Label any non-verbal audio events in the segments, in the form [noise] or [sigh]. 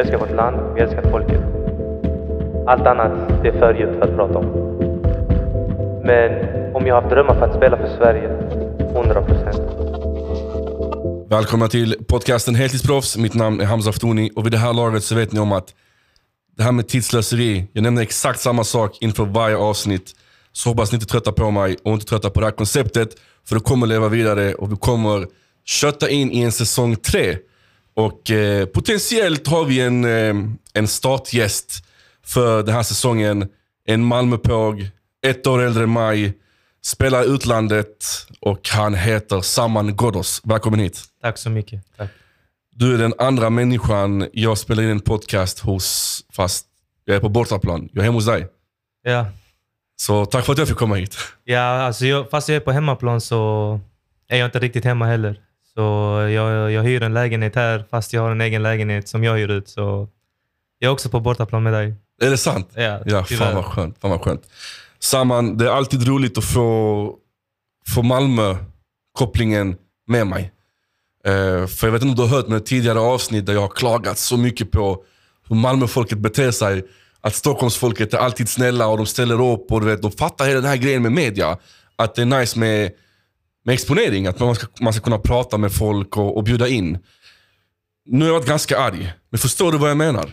älskar vårt land, vi älskar folket. Allt annat, det är för djupt för att prata om. Men om jag har haft drömmar för att spela för Sverige, 100 procent. Välkomna till podcasten Heltidsproffs. Mitt namn är Hamza Aftouni och vid det här laget så vet ni om att det här med tidslöseri, jag nämner exakt samma sak inför varje avsnitt. Så hoppas ni inte tröttar på mig och inte tröttar på det här konceptet. För det kommer leva vidare och vi kommer kötta in i en säsong tre. Och eh, potentiellt har vi en, eh, en startgäst för den här säsongen. En Malmöpåg, ett år äldre än mig, spelar utlandet och han heter Saman Ghoddos. Välkommen hit. Tack så mycket. Tack. Du är den andra människan jag spelar in en podcast hos, fast jag är på bortaplan. Jag är hemma hos dig. Ja, Så tack för att jag fick komma hit. ja alltså jag, fast jag är på hemmaplan så är jag inte riktigt hemma heller. Så jag, jag hyr en lägenhet här fast jag har en egen lägenhet som jag hyr ut. Så jag är också på bortaplan med dig. Är det sant? Ja, Ja, tyvärr. fan vad skönt. Fan vad skönt. Saman, det är alltid roligt att få, få Malmö-kopplingen med mig. Eh, för jag vet inte om du har hört mina tidigare avsnitt där jag har klagat så mycket på hur Malmöfolket beter sig. Att Stockholmsfolket är alltid snälla och de ställer upp och du vet, de fattar hela den här grejen med media. Att det är nice med, med exponering, att man ska, man ska kunna prata med folk och, och bjuda in. Nu har jag varit ganska arg, men förstår du vad jag menar?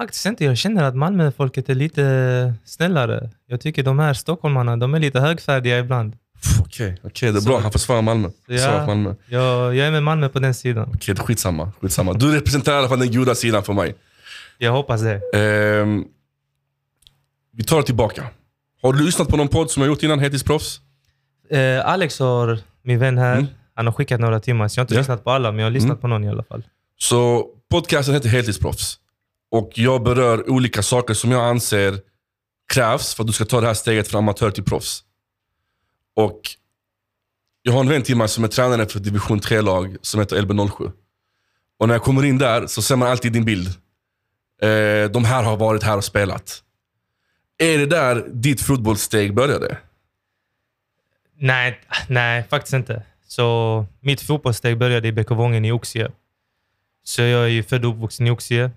Faktiskt inte. Jag känner att Malmöfolket är lite snällare. Jag tycker de här stockholmarna, de är lite högfärdiga ibland. Okej, okej, det är Så- bra. Han försvarar Malmö. Ja, Malmö. jag, jag är med Malmö på den sidan. Okej, är skitsamma, skitsamma. Du representerar i alla fall den goda sidan för mig. Jag hoppas det. Ehm, vi tar det tillbaka. Har du lyssnat på någon podd som jag gjort innan, Heltidsproffs? Eh, Alex har, min vän här, Mm. han har skickat några timmar. Så jag har inte Ja. lyssnat på alla, men jag har lyssnat Mm. på någon i alla fall. Så podcasten heter Heltidsproffs. Och jag berör olika saker som jag anser krävs för att du ska ta det här steget från amatör till proffs. Och jag har en vän till mig som är tränare för division 3-lag som heter LB07. Och när jag kommer in där så ser man alltid din bild. Eh, de här har varit här och spelat. Är det där ditt fotbollssteg började? Nej, nej, faktiskt inte. Så mitt fotbollssteg började i BK Wången i Oxie. Så jag är ju född och uppvuxen i Oxie.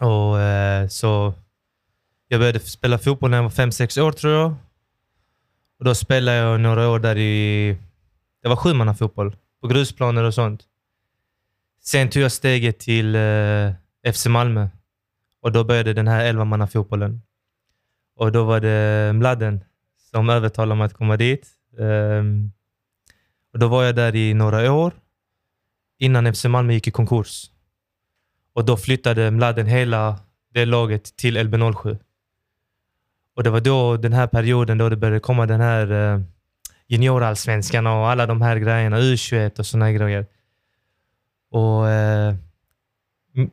Och eh, så jag började spela fotboll när jag var fem sex år tror jag. Och då spelade jag några år där i... Det var sjumannafotboll. På grusplaner och sånt. Sen tog jag steget till eh, FC Malmö. Och då började den här elvamannafotbollen. Och då var det Mladen som övertalade mig att komma dit. Um, och då var jag där i några år innan FC Malmö gick i konkurs. Och då flyttade Mladen hela det laget till LB07. Och det var då den här perioden då det började komma den här uh, juniorallsvenskan och alla de här grejerna, U21 och såna grejer. Och uh,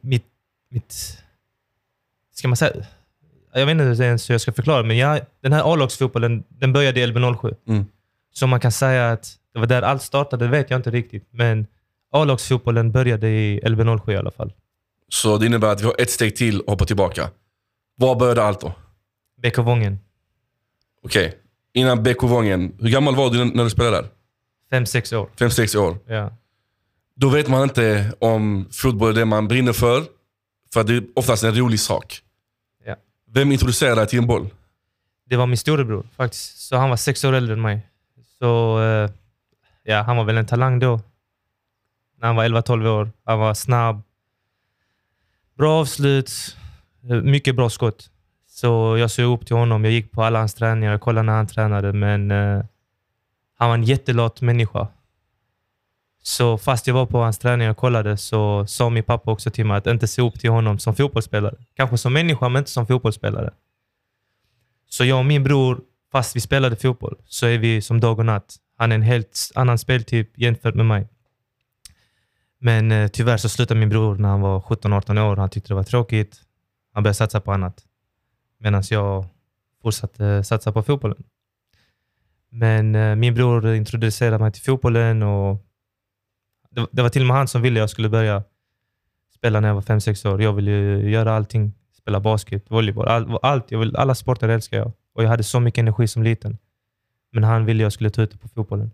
mitt, mitt, ska man säga, jag vet inte ens hur jag ska förklara, men jag, den här A-lagsfotbollen den började i LB07. Mm. Så man kan säga att det var där allt startade, det vet jag inte riktigt. Men A-lagsfotbollen började i LB07 i alla fall. Så det innebär att vi har ett steg till och hoppar tillbaka. Var började allt då? BK Wången. Okej, innan BK Wången. Hur gammal var du när du spelade där? Fem, sex år. Fem, sex år. Ja. Då vet man inte om fotboll är det man brinner för. För det är oftast en rolig sak. Vem introducerade dig till en boll? Det var min storebror faktiskt. Så han var sex år äldre än mig. Så eh, ja, han var väl en talang då. När han var 11-12 år. Han var snabb. Bra avslut. Eh, mycket bra skott. Så jag såg upp till honom. Jag gick på alla hans träningar. Jag kollade när han tränade. Men eh, han var en jättelat människa. Så fast jag var på hans träning och kollade så sa min pappa också till mig att inte se upp till honom som fotbollsspelare. Kanske som människa, men inte som fotbollsspelare. Så jag och min bror, fast vi spelade fotboll, så är vi som dag och natt. Han är en helt annan speltyp jämfört med mig. Men eh, tyvärr så slutade min bror när han var 17-18 år. Han tyckte det var tråkigt. Han började satsa på annat. Medan jag fortsatte eh, satsa på fotbollen. Men eh, min bror introducerade mig till fotbollen och det, det var till och med han som ville jag skulle börja spela när jag var 5-6 år. Jag ville ju göra allting. Spela basket, volleyboll, all, allt. Jag vill, alla sporter älskar jag. Och jag hade så mycket energi som liten. Men han ville jag skulle ta ut det på fotbollen.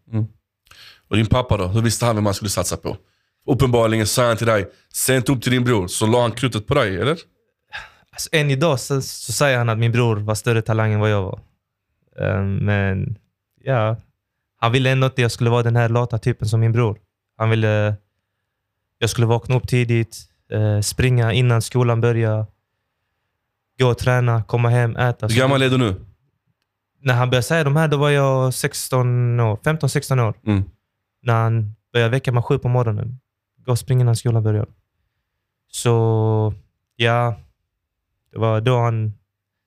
Och din pappa då? Hur visste han vem man skulle satsa på? Uppenbarligen sa han till dig, se inte upp till din bror, så la han krutet på dig, eller? Alltså, än idag så, så säger han att min bror var större talang än vad jag var. Eh, men ja, han ville ändå inte jag skulle vara den här lata typen som min bror. Han ville jag skulle vakna upp tidigt, eh, springa innan skolan börjar, gå och träna, komma hem, äta. Hur gammal är du nu? När han började säga de här, då var jag 16 år, 15-16 år. Mm. När han började väcka mig sju på morgonen. Gå och springa innan skolan börjar. Så ja, det var då han...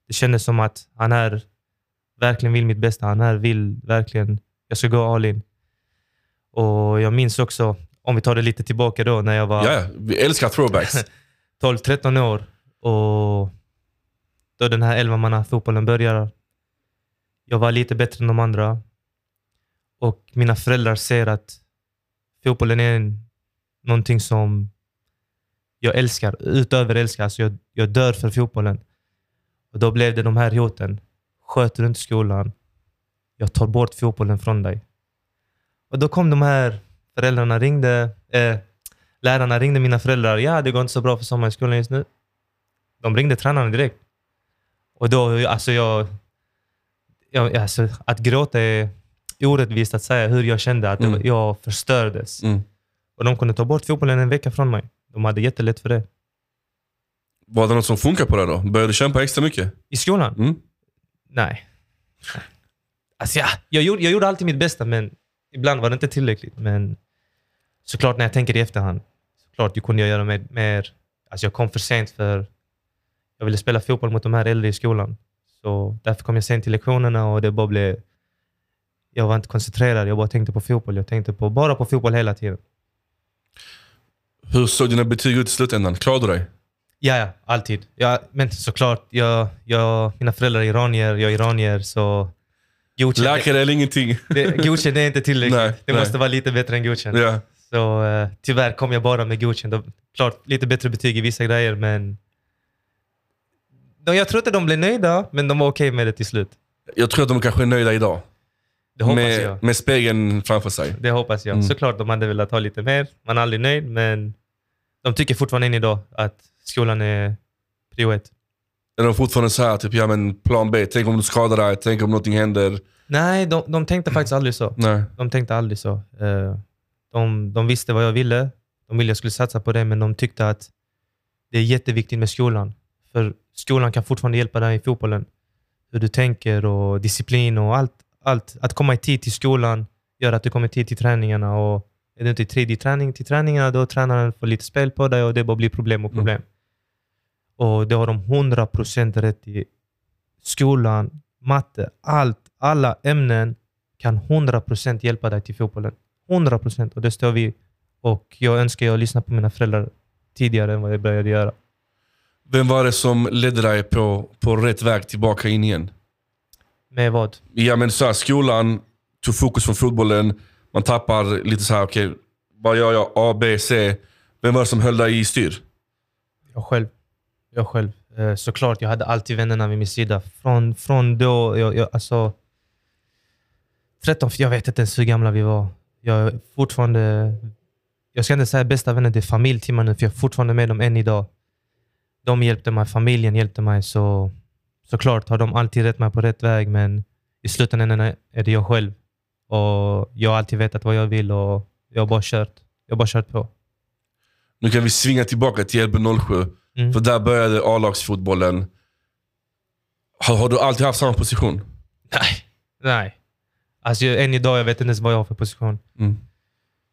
Det kändes som att han här verkligen vill mitt bästa. Han här vill verkligen... Jag ska gå all in. Och jag minns också, om vi tar det lite tillbaka då, när jag var Ja, vi älskar throwbacks. [laughs] 12-13 år och då den här 11 fotbollen börjar. Jag var lite bättre än de andra och mina föräldrar ser att fotbollen är en, någonting som jag älskar, utöver älskar. Alltså jag, jag dör för fotbollen. Och Då blev det de här hoten. Sköter du inte skolan, jag tar bort fotbollen från dig. Och Då kom de här föräldrarna, ringde, eh, lärarna ringde mina föräldrar. Ja, det går inte så bra för sommaren i skolan just nu. De ringde tränaren direkt. Och då, alltså jag... jag alltså, att gråta är orättvist att säga hur jag kände, att Mm. jag förstördes. Mm. Och de kunde ta bort fotbollen en vecka från mig. De hade jättelätt för det. Var det något som funkar på det då? Började du kämpa extra mycket? I skolan? Mm. Nej. Alltså ja, jag, gjorde, jag gjorde alltid mitt bästa, men ibland var det inte tillräckligt. Men såklart när jag tänker i efterhand, såklart ju kunde jag göra mer. mer. Alltså jag kom för sent för jag ville spela fotboll mot de här äldre i skolan. Så därför kom jag sent till lektionerna och det bara blev... Jag var inte koncentrerad, jag bara tänkte på fotboll. Jag tänkte på, bara på fotboll hela tiden. Hur såg dina betyg ut i slutändan? Klarade du dig? Ja, ja, alltid. Ja, men såklart, jag, jag, mina föräldrar är iranier, jag är iranier, så godkänd, Läkare eller ingenting? det, godkänd är inte tillräckligt. Nej, det nej. måste vara lite bättre än godkänd. ja. Så eh, tyvärr kom jag bara med godkänd. Och, klart, lite bättre betyg i vissa grejer, men de, jag tror inte de blev nöjda, men de var okej med det till slut. Jag tror att de kanske är nöjda idag. Det hoppas med, jag. med spegeln framför sig. Det hoppas jag. Mm. Såklart de hade velat ha lite mer. Man är aldrig nöjd, men de tycker fortfarande än idag att skolan är prio ett. Är de fortfarande så här, typ, ja men plan B, tänk om du skadar dig, tänk om någonting händer. Nej, de, de tänkte faktiskt aldrig så. Nej. De tänkte aldrig så. Eh, De, de visste vad jag ville. De ville jag skulle satsa på det, men de tyckte att det är jätteviktigt med skolan. För skolan kan fortfarande hjälpa dig i fotbollen. Hur du tänker och disciplin och allt. allt. Att komma i tid till skolan gör att du kommer i tid till träningarna. Och är du inte i tid i träning, till träningarna, då tränaren får lite spel på dig och det bara blir problem och problem. Och det har de 100% rätt i. Skolan, matte, allt, alla ämnen kan 100% hjälpa dig till fotbollen. 100% och det står vi. Och jag önskar jag lyssnade på mina föräldrar tidigare än vad jag började göra. Vem var det som ledde dig på, på rätt väg tillbaka in igen? Med vad? Ja men så här, skolan tog fokus från fotbollen, man tappar lite så här, okej, vad gör jag? A, B, C. Vem var det som höll dig i styr? Jag själv. Jag själv. Eh, Såklart, jag hade alltid vännerna vid min sida. Från, från då, jag, jag, alltså... 13, jag vet inte ens hur gamla vi var. Jag är fortfarande... Jag ska inte säga bästa vänner, det är familj till mig nu, för jag är fortfarande med dem än idag. De hjälpte mig, familjen hjälpte mig, så såklart har de alltid rätt mig på rätt väg, men i slutändan är det jag själv. Och jag har alltid vetat vad jag vill och jag har bara kört. Jag har bara kört på. Nu kan vi svinga tillbaka till LB07. Mm. För där började A-lagsfotbollen. Har, har du alltid haft samma position? Nej. Nej. Alltså, jag- än idag jag vet inte ens vad jag har för position. Mm.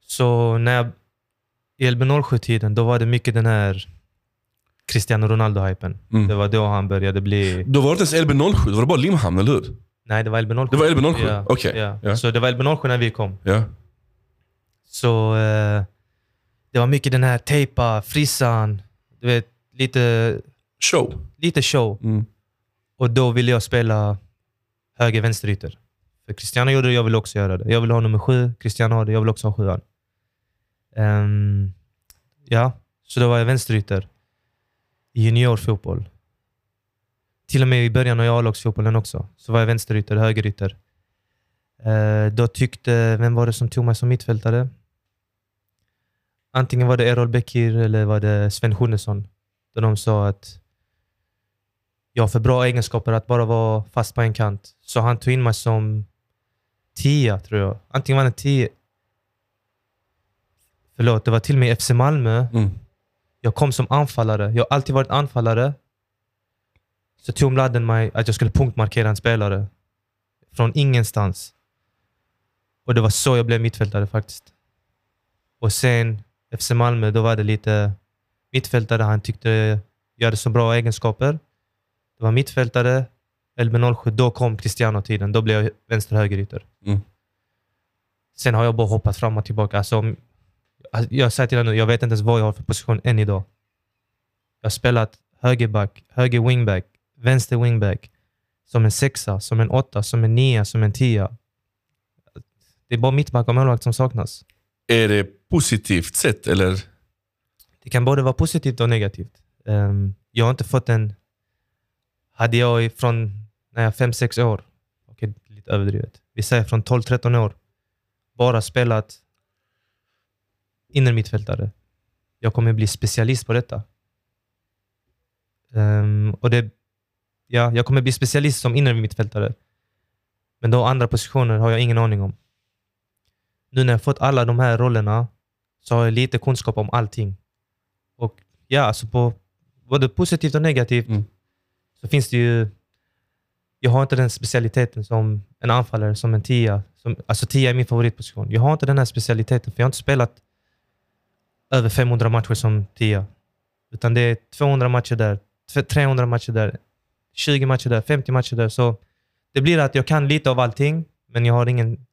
Så när jag, i Elbe 07-tiden, då var det mycket den här Cristiano Ronaldo-hypen. Mm. Det var då han började bli... Då var det inte ens Elbe 07, då var det bara Limhamn, eller hur? Nej, det var Elbe 07. Det var Elbe 07? Ja, Okej, Ja. ja. Så det var Elbe 07 när vi kom. Ja. Så eh, det var mycket den här tejpa, frissan, du vet, lite, Show. lite show. Mm. Och då ville jag spela höger vänsterytter. För Cristiano gjorde det, jag vill också göra det. Jag vill ha nummer sju, Cristiano har det, jag vill också ha sjuan. Ehm, ja, så då var jag vänsterytter i juniorfotboll. Till och med i början av A-lagsfotbollen också, så var jag vänsterytter, högerytter. Uh, då tyckte, vem var det som tog mig som mittfältare? antingen var det Errol Bekir eller var det Sven Schunnesson. Där de sa att jag har för bra egenskaper att bara vara fast på en kant. Så han tog in mig som tia, tror jag. Antingen var det tio... Förlåt, det var till och med FC Malmö. Mm. Jag kom som anfallare. Jag har alltid varit anfallare. Så tog Mladen mig att jag skulle punktmarkera en spelare. Från ingenstans. Och det var så jag blev mittfältare faktiskt. Och sen FC Malmö, då var det lite mittfältare. Han tyckte jag hade så bra egenskaper. Det var mittfältare, LB07. Då kom Cristiano-tiden. Då blev jag vänster-högerytter. Mm. Sen har jag bara hoppat fram och tillbaka. Alltså, jag säger till dig nu, jag vet inte ens vad jag har för position än idag. Jag har spelat högerback, höger wingback, vänster wingback, som en sexa, som en åtta, som en nia, som en tia. Det är bara mittback och målvakt som saknas. Är det positivt sett eller? Det kan både vara positivt och negativt. Um, jag har inte fått en... Hade jag från när jag fem sex år, okej lite överdrivet, vi säger från 12-13 år, bara spelat innermittfältare. Jag kommer bli specialist på detta. Um, och det, ja, jag kommer bli specialist som innermittfältare. Men då andra positioner har jag ingen aning om. Nu när jag fått alla de här rollerna så har jag lite kunskap om allting. Och ja, alltså på både positivt och negativt Mm. så finns det ju... Jag har inte den specialiteten som en anfallare, som en tia. Som, alltså tia är min favoritposition. Jag har inte den här specialiteten, för jag har inte spelat över 500 matcher som tia. Utan det är 200 matcher där, tv- 300 matcher där, 20 matcher där, 50 matcher där. Så det blir att jag kan lite av allting, men jag har ingen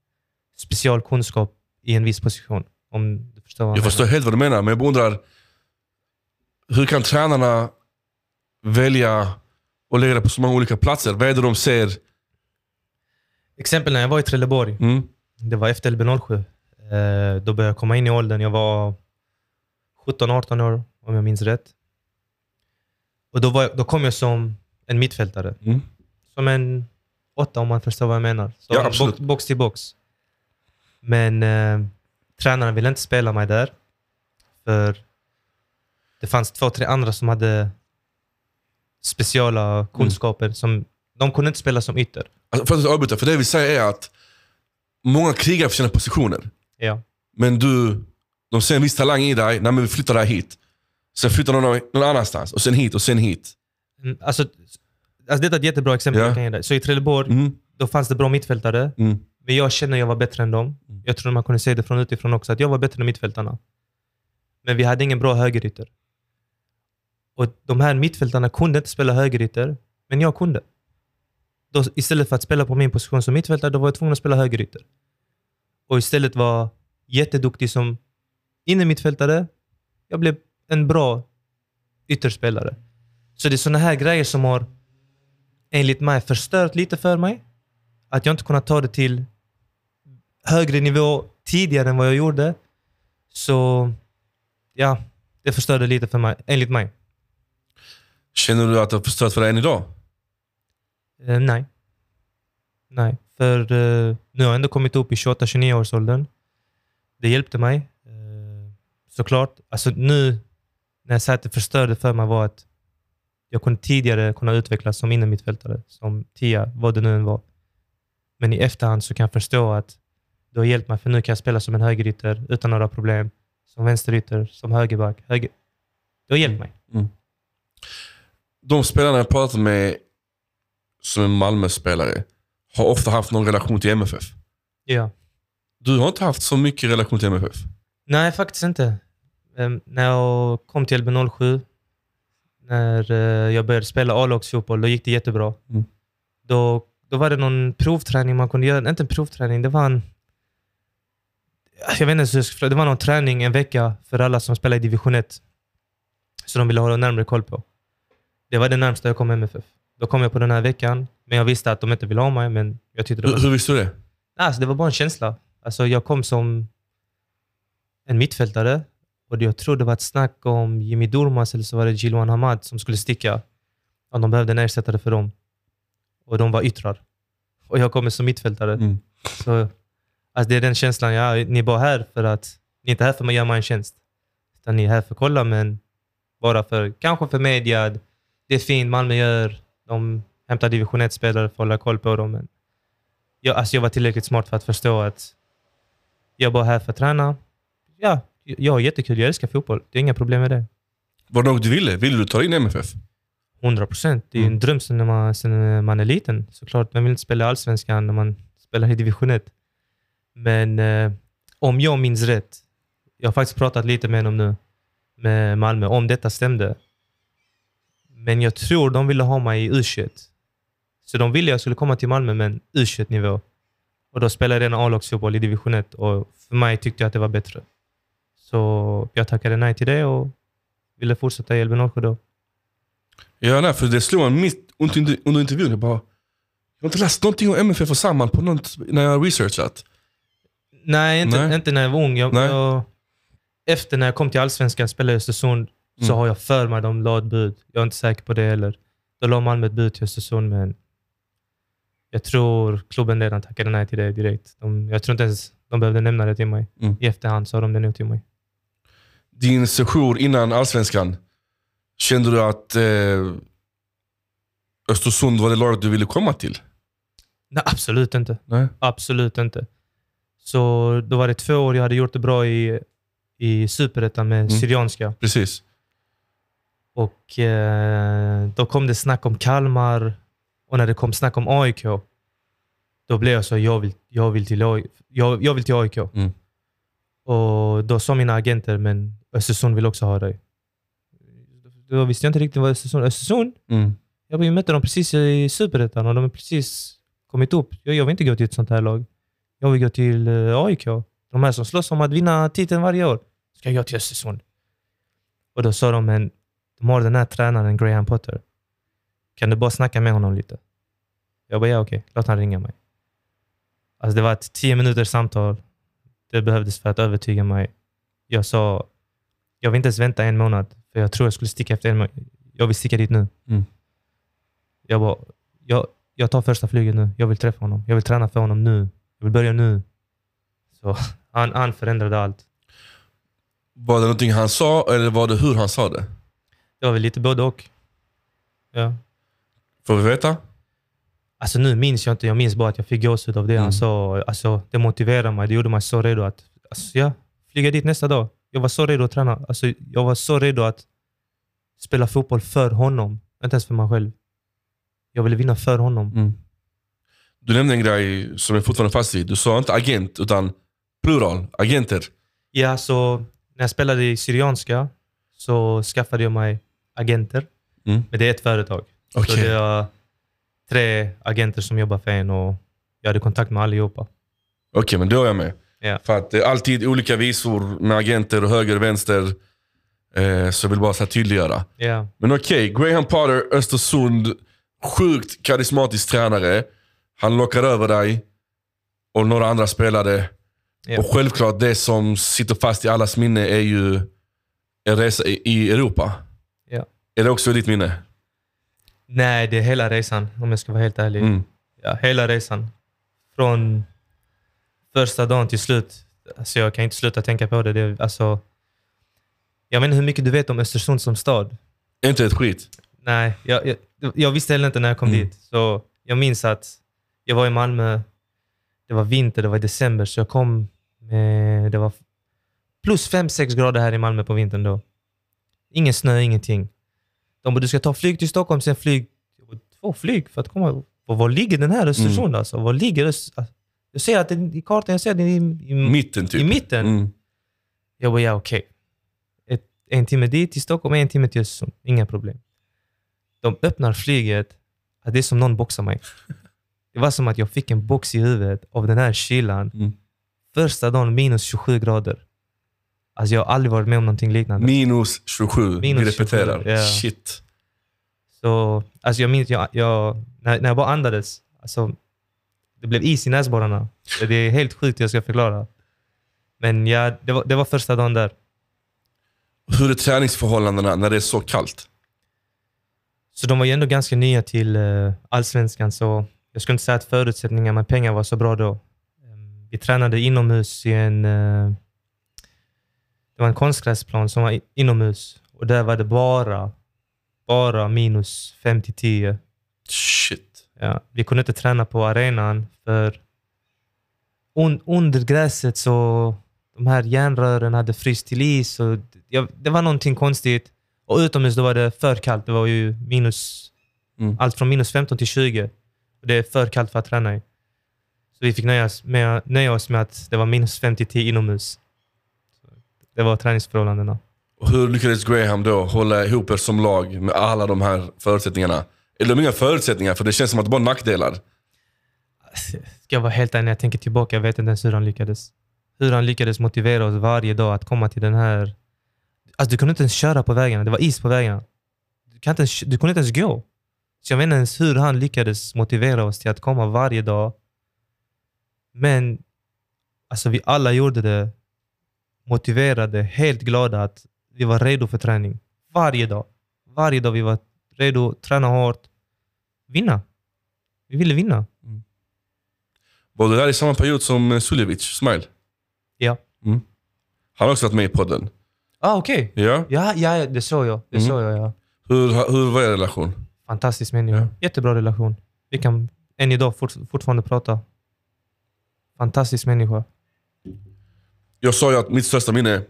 specialkunskap i en viss position. Om du förstår vad Jag menar. förstår helt vad du menar, men jag undrar. Hur kan tränarna välja och lägga det på så många olika platser? Vad är det de ser? Exempel när jag var i Trelleborg. Mm. Det var efter LB07. Eh, då började jag komma in i åldern. Jag var 17-18 år, om jag minns rätt. Och då, var då kom jag som en mittfältare. Mm. Som en åtta, om man förstår vad jag menar. Så Ja, box, box till box. Men eh, tränaren ville inte spela mig där. För det fanns två, tre andra som hade speciala kunskaper. Som, de kunde inte spela som ytter. Alltså, för att avbryta, för det vi säger är att många krigar för sina positioner. Ja. Men du, de ser en viss talang i dig, nej men vi flyttar dig hit. Sen flyttar de någon någon annanstans, och sen hit och sen hit. Mm, Alltså, alltså det är ett jättebra exempel Ja. jag kan ge dig. Så i Trelleborg, Mm. då fanns det bra mittfältare. Mm. Men jag känner att jag var bättre än dem. Mm. Jag tror man kunde se det från utifrån också, att jag var bättre än mittfältarna. Men vi hade ingen bra högerytter. Och de här mittfältarna kunde inte spela högerytter, men jag kunde. Då, istället för att spela på min position som mittfältare, då var jag tvungen att spela högerytter. Och istället var jätteduktig som innermittfältare. Jag blev en bra ytterspelare. Så det är sådana här grejer som har enligt mig förstört lite för mig. Att jag inte kunnat ta det till högre nivå tidigare än vad jag gjorde. Så ja, det förstörde lite för mig, enligt mig. Känner du att det har förstört för dig än idag? Eh, nej. Nej, för eh, nu har jag ändå kommit upp i 28-29 års åldern. Det hjälpte mig. Eh, såklart. Alltså nu, när jag säger att det förstörde för mig var att jag kunde tidigare kunna utvecklas som innermittfältare, som tia, vad det nu än var. Men i efterhand så kan jag förstå att det har hjälpt mig, för nu kan jag spela som en högerytter utan några problem. Som vänsterytter, som högerback. Höger... Det har hjälpt mig. De spelarna jag pratat med som är Malmö-spelare har ofta haft någon relation till MFF. Ja. Du har inte haft så mycket relation till MFF. Nej, faktiskt inte. Ehm, när jag kom till LB07, när eh, jag började spela A-lagsfotboll, då gick det jättebra. Mm. Då, då var det någon provträning man kunde göra. Inte en provträning, det var en... Jag vet inte hur jag ska. Det var någon träning en vecka för alla som spelar i division 1. Så de ville ha närmare koll på. Det var det närmsta jag kom MFF. Då kom jag på den här veckan, men jag visste att de inte ville ha mig. Men jag tyckte det var Hur, visste du det? Alltså, det var bara en känsla. Alltså, jag kom som en mittfältare och jag tror det var ett snack om Jimmy Durmaz eller så var det Jiloan Hamad som skulle sticka. Och de behövde en ersättare för dem. Och de var yttrar. Och jag kommer som mittfältare. Mm. Så, alltså, det är den känslan, ja, ni är bara här för att ni är inte här för att göra mig en tjänst. Utan ni är här för att kolla, men bara för, kanske för media. Det är fint, Malmö gör. De hämtar division 1-spelare för att hålla koll på dem. Men jag, alltså jag var tillräckligt smart för att förstå att jag är bara här för att träna. Ja, jag har jättekul. Jag älskar fotboll. Det är inga problem med det. Var det något du ville? Ville du ta in MFF? 100 procent. Det är ju en Mm. dröm sen när, man, sen man är liten. Såklart, vem vill inte spela i Allsvenskan när man spelar i division 1? Men eh, om jag minns rätt, jag har faktiskt pratat lite med dem nu, med Malmö, om detta stämde. Men jag tror de ville ha mig i U21. Så de ville jag skulle komma till Malmö med en U21-nivå. Och då spelade jag redan A-lagsfotboll i division 1 och för mig tyckte jag att det var bättre. Så jag tackade nej till det och ville fortsätta i Elfsborg då. Ja, nej, för det slog mig mitt under, intervjun. Jag bara, jag har inte läst någonting om MFF och Samman på något, när jag har researchat. Nej, inte, Nej. inte när jag var ung. Jag, jag, efter när jag kom till Allsvenskan spelade i Östersund så Mm. har jag för mig de la ett bud. Jag är inte säker på det heller. Då la Malmö ett bud till Östersund, men jag tror klubben redan tackade nej till det direkt. De, jag tror inte ens de behövde nämna det till mig. Mm. I efterhand sa de det nog till mig. Din session innan Allsvenskan, kände du att eh, Östersund var det laget du ville komma till? Nej, absolut inte. Nej. Absolut inte. Så då var det två år jag hade gjort det bra i, i Superettan med Mm. Syrianska. Precis. Och eh, då kom det snack om Kalmar och när det kom snack om AIK, då blev jag så, jag vill, jag vill, till, AIK, jag, jag vill till AIK. Mm. Och då sa mina agenter, men Östersund vill också ha dig. Då visste jag inte riktigt vad Östersund... Östersund? Mm. Jag mötte dem precis i Superettan och de har precis kommit upp. Jag, jag vill inte gå till ett sånt här lag. Jag vill gå till eh, AIK. De här som slåss om att vinna titeln varje år. Ska jag gå till Östersund? Och då sa de, men de har den här tränaren Graham Potter. Kan du bara snacka med honom lite? Jag bara, ja okej, låt han ringa mig. Alltså det var ett tio minuters samtal. Det behövdes för att övertyga mig. Jag sa, jag vill inte ens vänta en månad, för jag tror jag skulle sticka efter en månad. Jag vill sticka dit nu. Mm. Jag bara, jag, jag tar första flyget nu. Jag vill träffa honom. Jag vill träna för honom nu. Jag vill börja nu. Så han, han förändrade allt. Var det någonting han sa eller var det hur han sa det? Det var väl lite både och. Ja. Får vi veta? Alltså nu minns jag inte. Jag minns bara att jag fick gåshud av det Mm. han sa. Alltså, det motiverade mig. Det gjorde mig så redo att alltså, ja, flyga dit nästa dag. Jag var så redo att träna. Alltså, jag var så redo att spela fotboll för honom. Inte ens för mig själv. Jag ville vinna för honom. Mm. Du nämnde en grej som jag fortfarande fast vid. Du sa inte agent, utan plural. Agenter. Ja, så när jag spelade i Syrianska så skaffade jag mig agenter. Mm. Men det är ett företag. Okej. Så det var tre agenter som jobbar för en och jag hade kontakt med allihopa. Okej, men då är jag med. Ja. För att det är alltid olika visor med agenter och höger och vänster. Eh, så jag vill bara så här tydliggöra. Ja. Men okej, Graham Potter, Östersund. Sjukt karismatisk tränare. Han lockar över dig och några andra spelare. Ja. Och självklart, det som sitter fast i allas minne är ju en resa i Europa. Är det också ditt minne? Nej, det är hela resan om jag ska vara helt ärlig. Mm. Ja, hela resan. Från första dagen till slut. Alltså jag kan inte sluta tänka på det. det är, alltså, jag inte hur mycket du vet om Östersund som stad. Inte ett skit. Nej, jag, jag, jag visste heller inte när jag kom Mm. dit. Så jag minns att jag var i Malmö. Det var vinter, det var i december, så jag kom med... Det var plus 5-6 grader här i Malmö på vintern då. Ingen snö, ingenting. De bara, du ska ta flyg till Stockholm, sen flyg... Två flyg för att komma... Och var ligger den här Östersund alltså? Var ligger Öst... Jag ser att den, i kartan, jag ser den i, i, Mitten typ. i mitten. Mm. Jag bara, ja okej. Ett- En timme dit till Stockholm, en timme till Östersund. Inga problem. De öppnar flyget. Det är som någon boxar mig. [laughs] Det var som att jag fick en box i huvudet av den här kylan. Mm. Första dagen minus 27 grader. Alltså jag har aldrig varit med om någonting liknande. Minus 27. Minus Vi repeterar. 27, ja. Shit. Så, alltså jag minns, jag, jag, när, när jag bara andades, alltså, det blev is i näsborrarna. Det är helt sjukt jag ska förklara. Men ja, det, var, det var första dagen där. Hur är träningsförhållandena när det är så kallt? Så de var ju ändå ganska nya till uh, allsvenskan, så jag skulle inte säga att förutsättningarna med pengar var så bra då. Ehm, vi tränade inomhus i en... eh, Det var en konstgräsplan som var inomhus och där var det bara, bara minus 5 till 10. Shit. Ja, vi kunde inte träna på arenan för un, under gräset så de här järnrören hade fryst till is. Och ja, det var någonting konstigt. Och utomhus då var det för kallt. Det var ju minus, Mm. allt från minus 15 till 20. Och det är för kallt för att träna i. Så vi fick nöja oss med, nöja oss med att det var minus 50 till inomhus. Det var träningsförhållandena. Och hur lyckades Graham då hålla ihop er som lag med alla de här förutsättningarna? Eller de inga förutsättningar, för det känns som att det bara är nackdelar. Ska jag vara helt ärlig, när jag tänker tillbaka, jag vet inte ens hur han lyckades. Hur han lyckades motivera oss varje dag att komma till den här... Alltså du kunde inte ens köra på vägarna, det var is på vägarna. Du, kan inte ens, du kunde inte ens gå. Så jag vet inte ens hur han lyckades motivera oss till att komma varje dag. Men alltså vi alla gjorde det motiverade, helt glada att vi var redo för träning. Varje dag. Varje dag vi var redo, träna hårt, vinna. Vi ville vinna. Var du där i samma period som eh, Suljevic, Smile? Ja. Mm. Han har också varit med i podden. Ah, okej. Ja. Ja, ja, det såg jag. Det Mm. såg jag ja. Hur, hur var er relation? Fantastisk människa. Ja. Jättebra relation. Vi kan än idag fort, fortfarande prata. Fantastisk människa. Jag sa ju att mitt största minne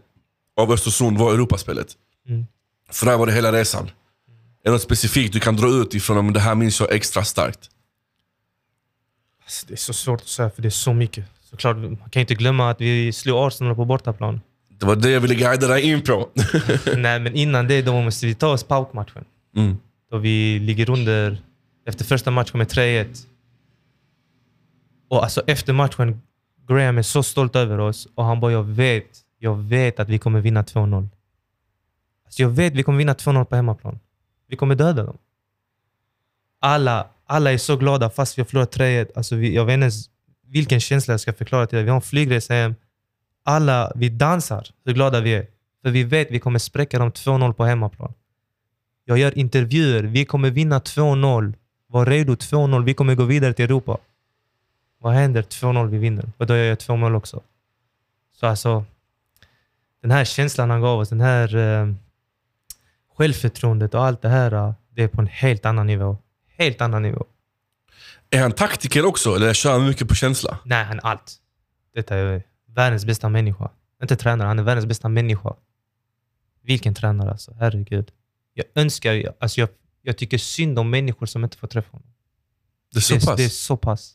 av Östersund var Europaspelet. Mm. För där var det hela resan. Är det något specifikt du kan dra ut ifrån om det här minns jag extra starkt? Alltså, det är så svårt att säga för det är så mycket. Såklart, man kan inte glömma att vi slog Arsenal på bortaplan. Det var det jag ville guida dig in på. [laughs] Nej, men innan det då måste vi ta oss paukmatchen. Mm. Då vi ligger under efter första matchen med 3-1. Och alltså efter matchen, Graham är så stolt över oss och han bara, jag vet, jag vet att vi kommer vinna 2-0. Alltså jag vet att vi kommer vinna 2-0 på hemmaplan. Vi kommer döda dem. Alla, alla är så glada fast vi har förlorat 3-1. Alltså vi, jag vet inte ens vilken känsla jag ska förklara till dig. Vi har en flygresa hem. Alla, vi dansar hur glada vi är. För vi vet att vi kommer spräcka dem 2-0 på hemmaplan. Jag gör intervjuer. Vi kommer vinna 2-0. Var redo 2-0. Vi kommer gå vidare till Europa. Vad händer 2-0? Vi vinner. Och då gör jag två mål också. Så alltså, den här känslan han gav oss, den här eh, självförtroendet och allt det här, det är på en helt annan nivå. Helt annan nivå. Är han taktiker också, eller kör han mycket på känsla? Nej, han är allt. Detta är världens bästa människa. Inte tränare, han är världens bästa människa. Vilken tränare alltså, herregud. Jag önskar, alltså jag, jag tycker synd om människor som inte får träffa honom. Det är så det, pass? det är så pass.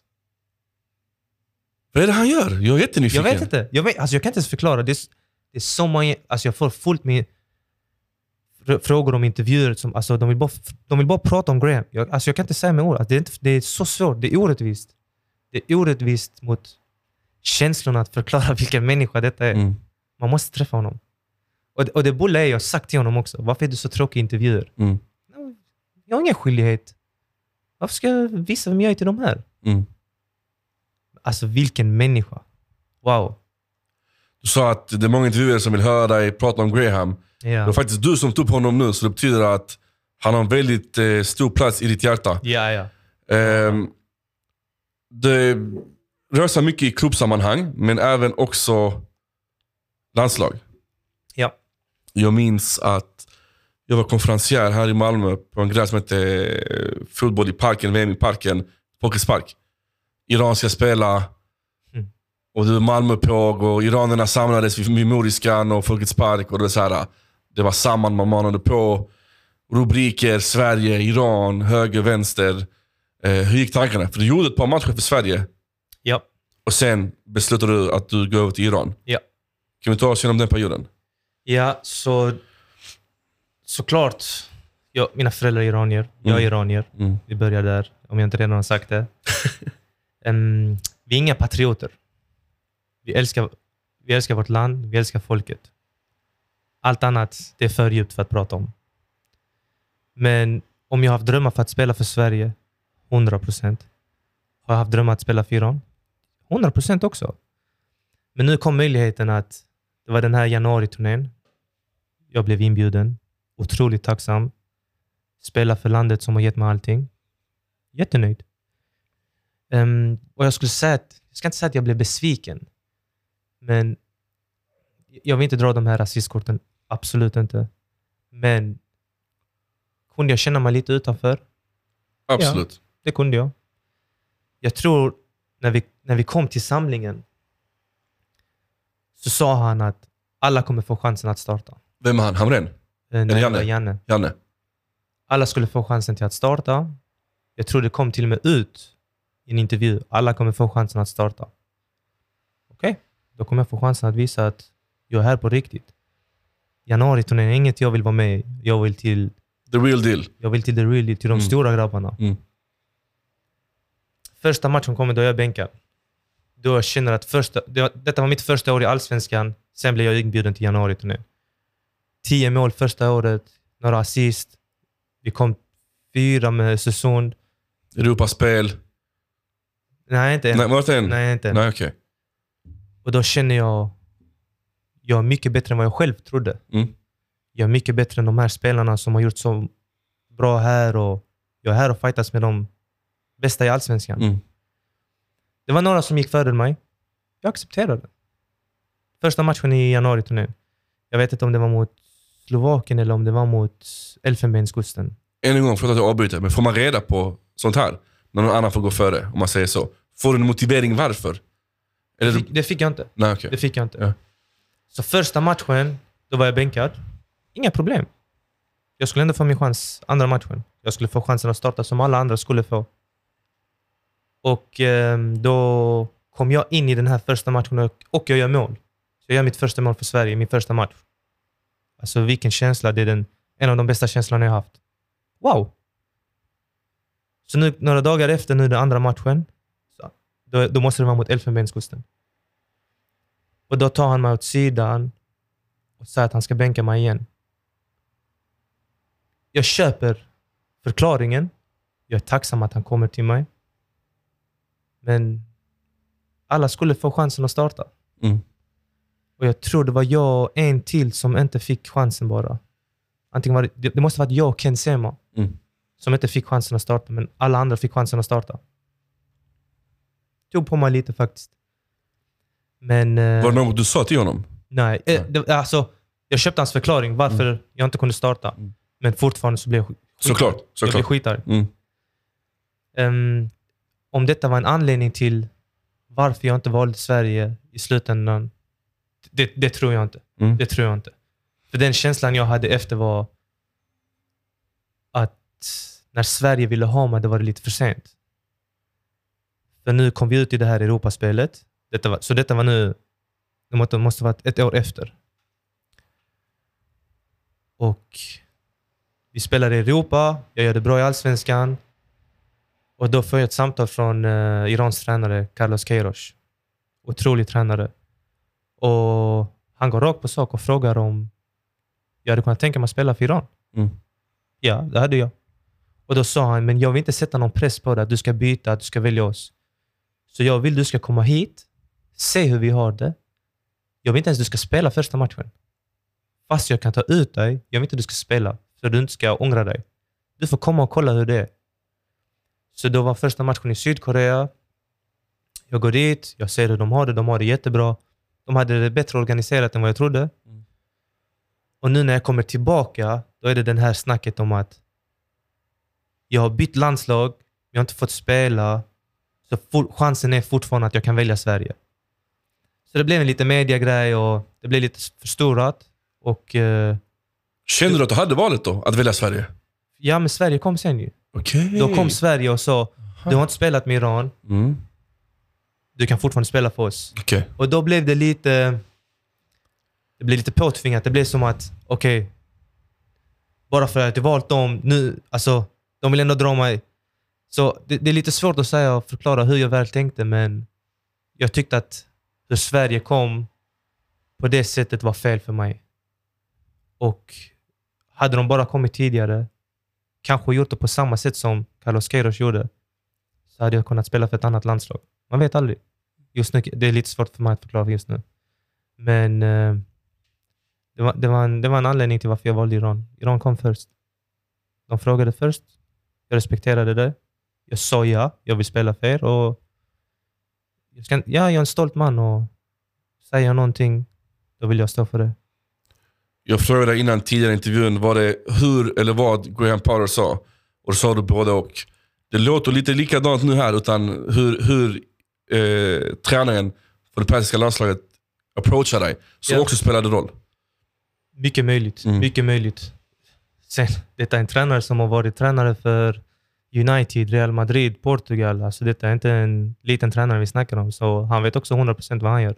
Vad är det han gör? Jag är jättenyfiken. Jag vet inte. Jag, vet, alltså jag kan inte ens förklara. Det är, det är så många... Alltså jag får fullt med fr- frågor om intervjuer. Som, alltså de, vill bara, de vill bara prata om Graham. Jag, alltså jag kan inte säga med ord. Alltså det, är inte, det är så svårt. Det är orättvist. Det är orättvist mot känslorna att förklara [laughs] vilken människa detta är. Mm. Man måste träffa honom. Och, och det bulla är, jag har sagt till honom också. Varför är du så tråkig i intervjuer? Mm. Jag har ingen skyldighet. Varför ska jag visa vem jag är till de här? Mm. Alltså vilken människa. Wow. Du sa att det är många intervjuer som vill höra dig prata om Graham. Det Ja, var faktiskt du som tog upp honom nu, så det betyder att han har en väldigt eh, stor plats i ditt hjärta. ja. ja. Ehm, det rör sig mycket i klubbsammanhang, men även också landslag. Ja. Jag minns att jag var konferencier här i Malmö på en grej som hette eh, Fotboll i parken, VM i parken, Folkets park. Iran ska spela Mm. och det var Malmöpåg och iranerna samlades vid vid Moriskan och Folkets park. och Det, var så här, det var samman, man manade på. Rubriker, Sverige, Iran, höger, vänster. Eh, hur gick tankarna? För du gjorde ett par matcher för Sverige Ja. och sen beslutade du att du går över till Iran. Ja. Kan vi ta oss igenom den perioden? Ja, så såklart. Jag, mina föräldrar är iranier. Jag är Mm. iranier. Mm. Vi börjar där, om jag inte redan har sagt det. [laughs] Um, vi är inga patrioter. Vi älskar, vi älskar vårt land, vi älskar folket. Allt annat, det är för djupt för att prata om. Men om jag har haft drömmar för att spela för Sverige, 100 procent. Har jag haft drömmar att spela för Iran? 100 procent också. Men nu kom möjligheten att det var den här januariturnén. Jag blev inbjuden. Otroligt tacksam. Spela för landet som har gett mig allting. Jättenöjd. Ehm, och jag skulle säga att, jag ska inte säga att jag blev besviken. Men Jag vill inte dra de här rasistkorten, absolut inte. Men kunde jag känna mig lite utanför? Absolut. Det kunde jag. Jag tror när vi, när vi kom till samlingen så sa han att alla kommer få chansen att starta. Vem är han? Hamren? Eh, nej, Janne? Janne. Janne? Alla skulle få chansen till att starta. Jag tror det kom till och med ut i en intervju. Alla kommer få chansen att starta. Okej, då kommer jag få chansen att visa att jag är här på riktigt. Januari-turnén är inget jag vill vara med i. Jag vill till, The real deal. jag vill till the real deal, till de Mm. stora grabbarna. Mm. Första matchen kommer då jag är bänkad. Då jag känner att första, detta var mitt första år i Allsvenskan. Sen blev jag inbjuden till januari-turnén. Tio mål första året, några assist. Vi kom fyra med Östersund. Europaspel. Nej, inte än. Nej, var det en? Nej, inte än. Nej, okej. Och då känner jag, jag är mycket bättre än vad jag själv trodde. Mm. Jag är mycket bättre än de här spelarna som har gjort så bra här och jag är här och fightas med de bästa i Allsvenskan. Mm. Det var några som gick före mig. Jag accepterade. Första matchen i januari-turnén. Jag vet inte om det var mot Slovakien eller om det var mot Elfenbenskusten. Än en gång, förlåt att jag avbryter, men får man reda på sånt här? När någon annan får gå före, om man säger så. Får du en motivering varför? Eller, Det fick, det fick jag inte. nej, okej. Det fick jag inte. Ja. Så första matchen, då var jag bänkad. Inga problem. Jag skulle ändå få min chans andra matchen. Jag skulle få chansen att starta som alla andra skulle få. Och ehm, då kom jag in i den här första matchen och, och jag gör mål. Så jag gör mitt första mål för Sverige min första match. Alltså vilken känsla. Det är den, en av de bästa känslorna jag har haft. Wow! Så nu, några dagar efter nu den andra matchen, så, då, då måste det vara mot Elfenbenskusten. Och då tar han mig åt sidan och säger att han ska bänka mig igen. Jag köper förklaringen. Jag är tacksam att han kommer till mig. Men alla skulle få chansen att starta. Mm. Och jag tror det var jag och en till som inte fick chansen bara. Antingen var det, det det måste ha varit jag och Ken Sema Mm. Som inte fick chansen att starta, men alla andra fick chansen att starta. Tog på mig lite faktiskt. Men... eh, Var det något du sa till honom? Nej, eh, det, alltså, jag köpte hans förklaring varför jag inte kunde starta. Mm. Men fortfarande så blev jag skit- Såklart. Jag blev såklart. skitarg. Mm. Ehm, om detta var en anledning till varför jag inte valde Sverige i slutändan, det, det tror jag inte. Mm. Det tror jag inte. För den känslan jag hade efter var att när Sverige ville ha mig, då var det lite för sent. För nu kom vi ut i det här Europaspelet. Detta var, så detta var nu, det måste, måste varit ett år efter. Och vi spelar i Europa, jag gör det bra i Allsvenskan. Och då får jag ett samtal från eh, Irans tränare Carlos Queiroz. Otrolig tränare. Och han går rakt på sak och frågar om jag hade kunnat tänka mig att spela för Iran. Mm. Ja, det hade jag. Och då sa han, men jag vill inte sätta någon press på dig att du ska byta, att du ska välja oss. Så jag vill du ska komma hit, se hur vi har det. Jag vill inte ens att du ska spela första matchen. Fast jag kan ta ut dig, jag vill inte att du ska spela, så du inte ska ångra dig. Du får komma och kolla hur det är. Så då var första matchen i Sydkorea. Jag går dit, jag ser hur de har det, de har det jättebra. De hade det bättre organiserat än vad jag trodde. Mm. Och nu när jag kommer tillbaka, då är det den här snacket om att jag har bytt landslag, jag har inte fått spela, så for, chansen är fortfarande att jag kan välja Sverige. Så det blev en liten mediagrej och det blev lite förstorat. Och eh, Kände du att du hade valet då? Att välja Sverige? ja, men Sverige kom sen ju. Okej. Då kom Sverige och sa, du har inte spelat med Iran, Mm. du kan fortfarande spela för oss. Okej. Och då blev det lite... Det blev lite påtvingat. Det blev som att, okej, bara för att jag valt dem nu, alltså, de vill ändå dra mig. Så det, det är lite svårt att säga och förklara hur jag väl tänkte, men jag tyckte att hur Sverige kom på det sättet var fel för mig. Och hade de bara kommit tidigare, kanske gjort det på samma sätt som Carlos Queiroz gjorde, så hade jag kunnat spela för ett annat landslag. Man vet aldrig. Just nu, det är lite svårt för mig att förklara just nu. Men eh, det, var, det, var en, det var en anledning till varför jag valde Iran. Iran kom först. De frågade först. Jag respekterade det. Jag sa ja, jag vill spela för er. Och jag ska, ja, jag är en stolt man och säger jag någonting, då vill jag stå för det. Jag frågade dig innan tidigare i intervjun, var det hur eller vad Graham Potter sa? Och då sa du både och. Det låter lite likadant nu här, utan hur, hur eh, tränaren för det persiska landslaget approachar dig, som Ja. också spelade roll. Mycket möjligt. Mm. Mycket möjligt. Sen, detta är en tränare som har varit tränare för United, Real Madrid, Portugal. Alltså detta är inte en liten tränare vi snackar om. Så han vet också 100% vad han gör.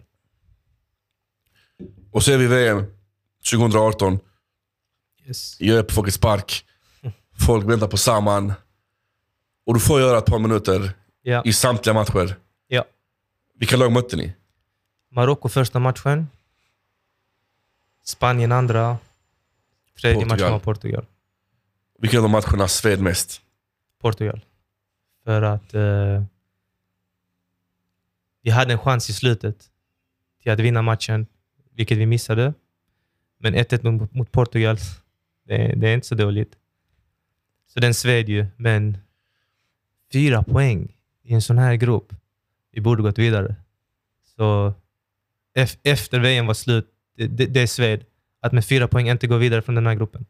Och så är vi VM 2018. Yes. Jag är på Folkets Park. Folk väntar på Saman. Och du får göra ett par minuter Ja. i samtliga matcher. ja. Vilka lag mötte ni? Marocko första matchen. Spanien andra. Tredje Portugal. matchen var Portugal. Vilka av matcherna sved mest? Portugal. För att eh, vi hade en chans i slutet till att vinna matchen, vilket vi missade. Men 1-1 mot, mot Portugal, det, det är inte så dåligt. Så den sved ju, men fyra poäng i en sån här grupp. Vi borde gått vidare. Så ef- efter VM var slut, det, det, det sved. Att med fyra poäng inte gå vidare från den här gruppen.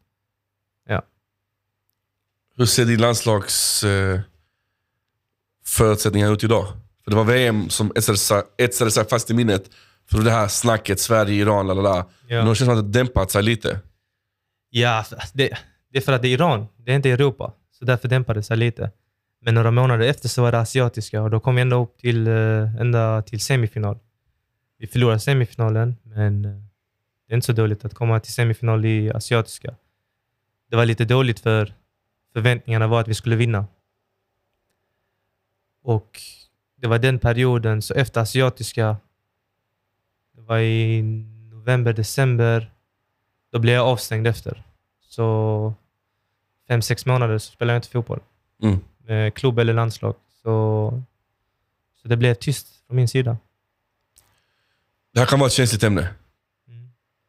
Hur ser din landslags eh, förutsättningar ut idag? För det var VM som etsade sig- etsade sig fast i minnet. För det här snacket, Sverige, Iran, lalala. Ja. Det känns som att det dämpat sig lite. Ja, det, det är för att det är Iran. Det är inte Europa. Så därför dämpade det sig lite. Men några månader efter så var det asiatiska och då kom vi ända upp till, eh, ända till semifinal. Vi förlorade semifinalen, men eh, det är inte så dåligt att komma till semifinal i asiatiska. Det var lite dåligt för förväntningarna var att vi skulle vinna. Och det var den perioden, så efter asiatiska, det var i november, december, då blev jag avstängd efter. Så fem, sex månader så spelade jag inte fotboll. Mm. Med klubb eller landslag. Så, så det blev tyst från min sida. Det här kan vara ett känsligt ämne.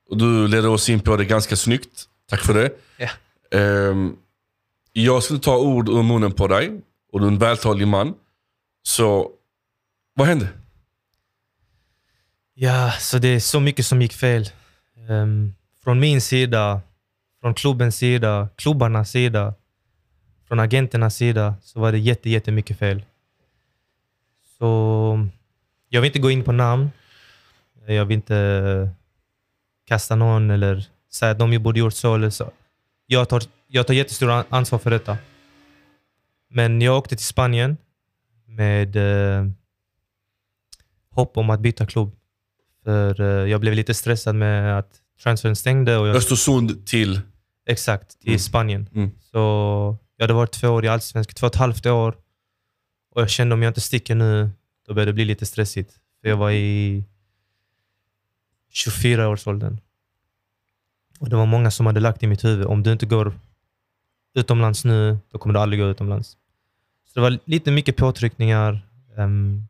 Och du ledde oss in på det ganska snyggt. Tack för det. Ja. Ehm, jag skulle ta ord ur munnen på dig. Och du är en vältalig man. Så, vad hände? Ja, så det är så mycket som gick fel. Ehm, från min sida, från klubbens sida, klubbarnas sida, från agenternas sida så var det jätte, jättemycket fel. Så jag vill inte gå in på namn. Jag vill inte kasta någon eller säga att de borde gjort så eller så. Jag tar, jag tar jättestor an- ansvar för detta. Men jag åkte till Spanien med eh, hopp om att byta klubb. För eh, jag blev lite stressad med att transfern stängde. Och jag, Östersund till... exakt, till Mm. Spanien. Mm. Så jag hade varit två år i Allsvenskan, två och ett halvt år. Och jag kände om jag inte sticker nu, då börjar det bli lite stressigt. För jag var i 24-årsåldern. Och det var många som hade lagt i mitt huvud, om du inte går utomlands nu, då kommer du aldrig gå utomlands. Så det var lite mycket påtryckningar. Ehm,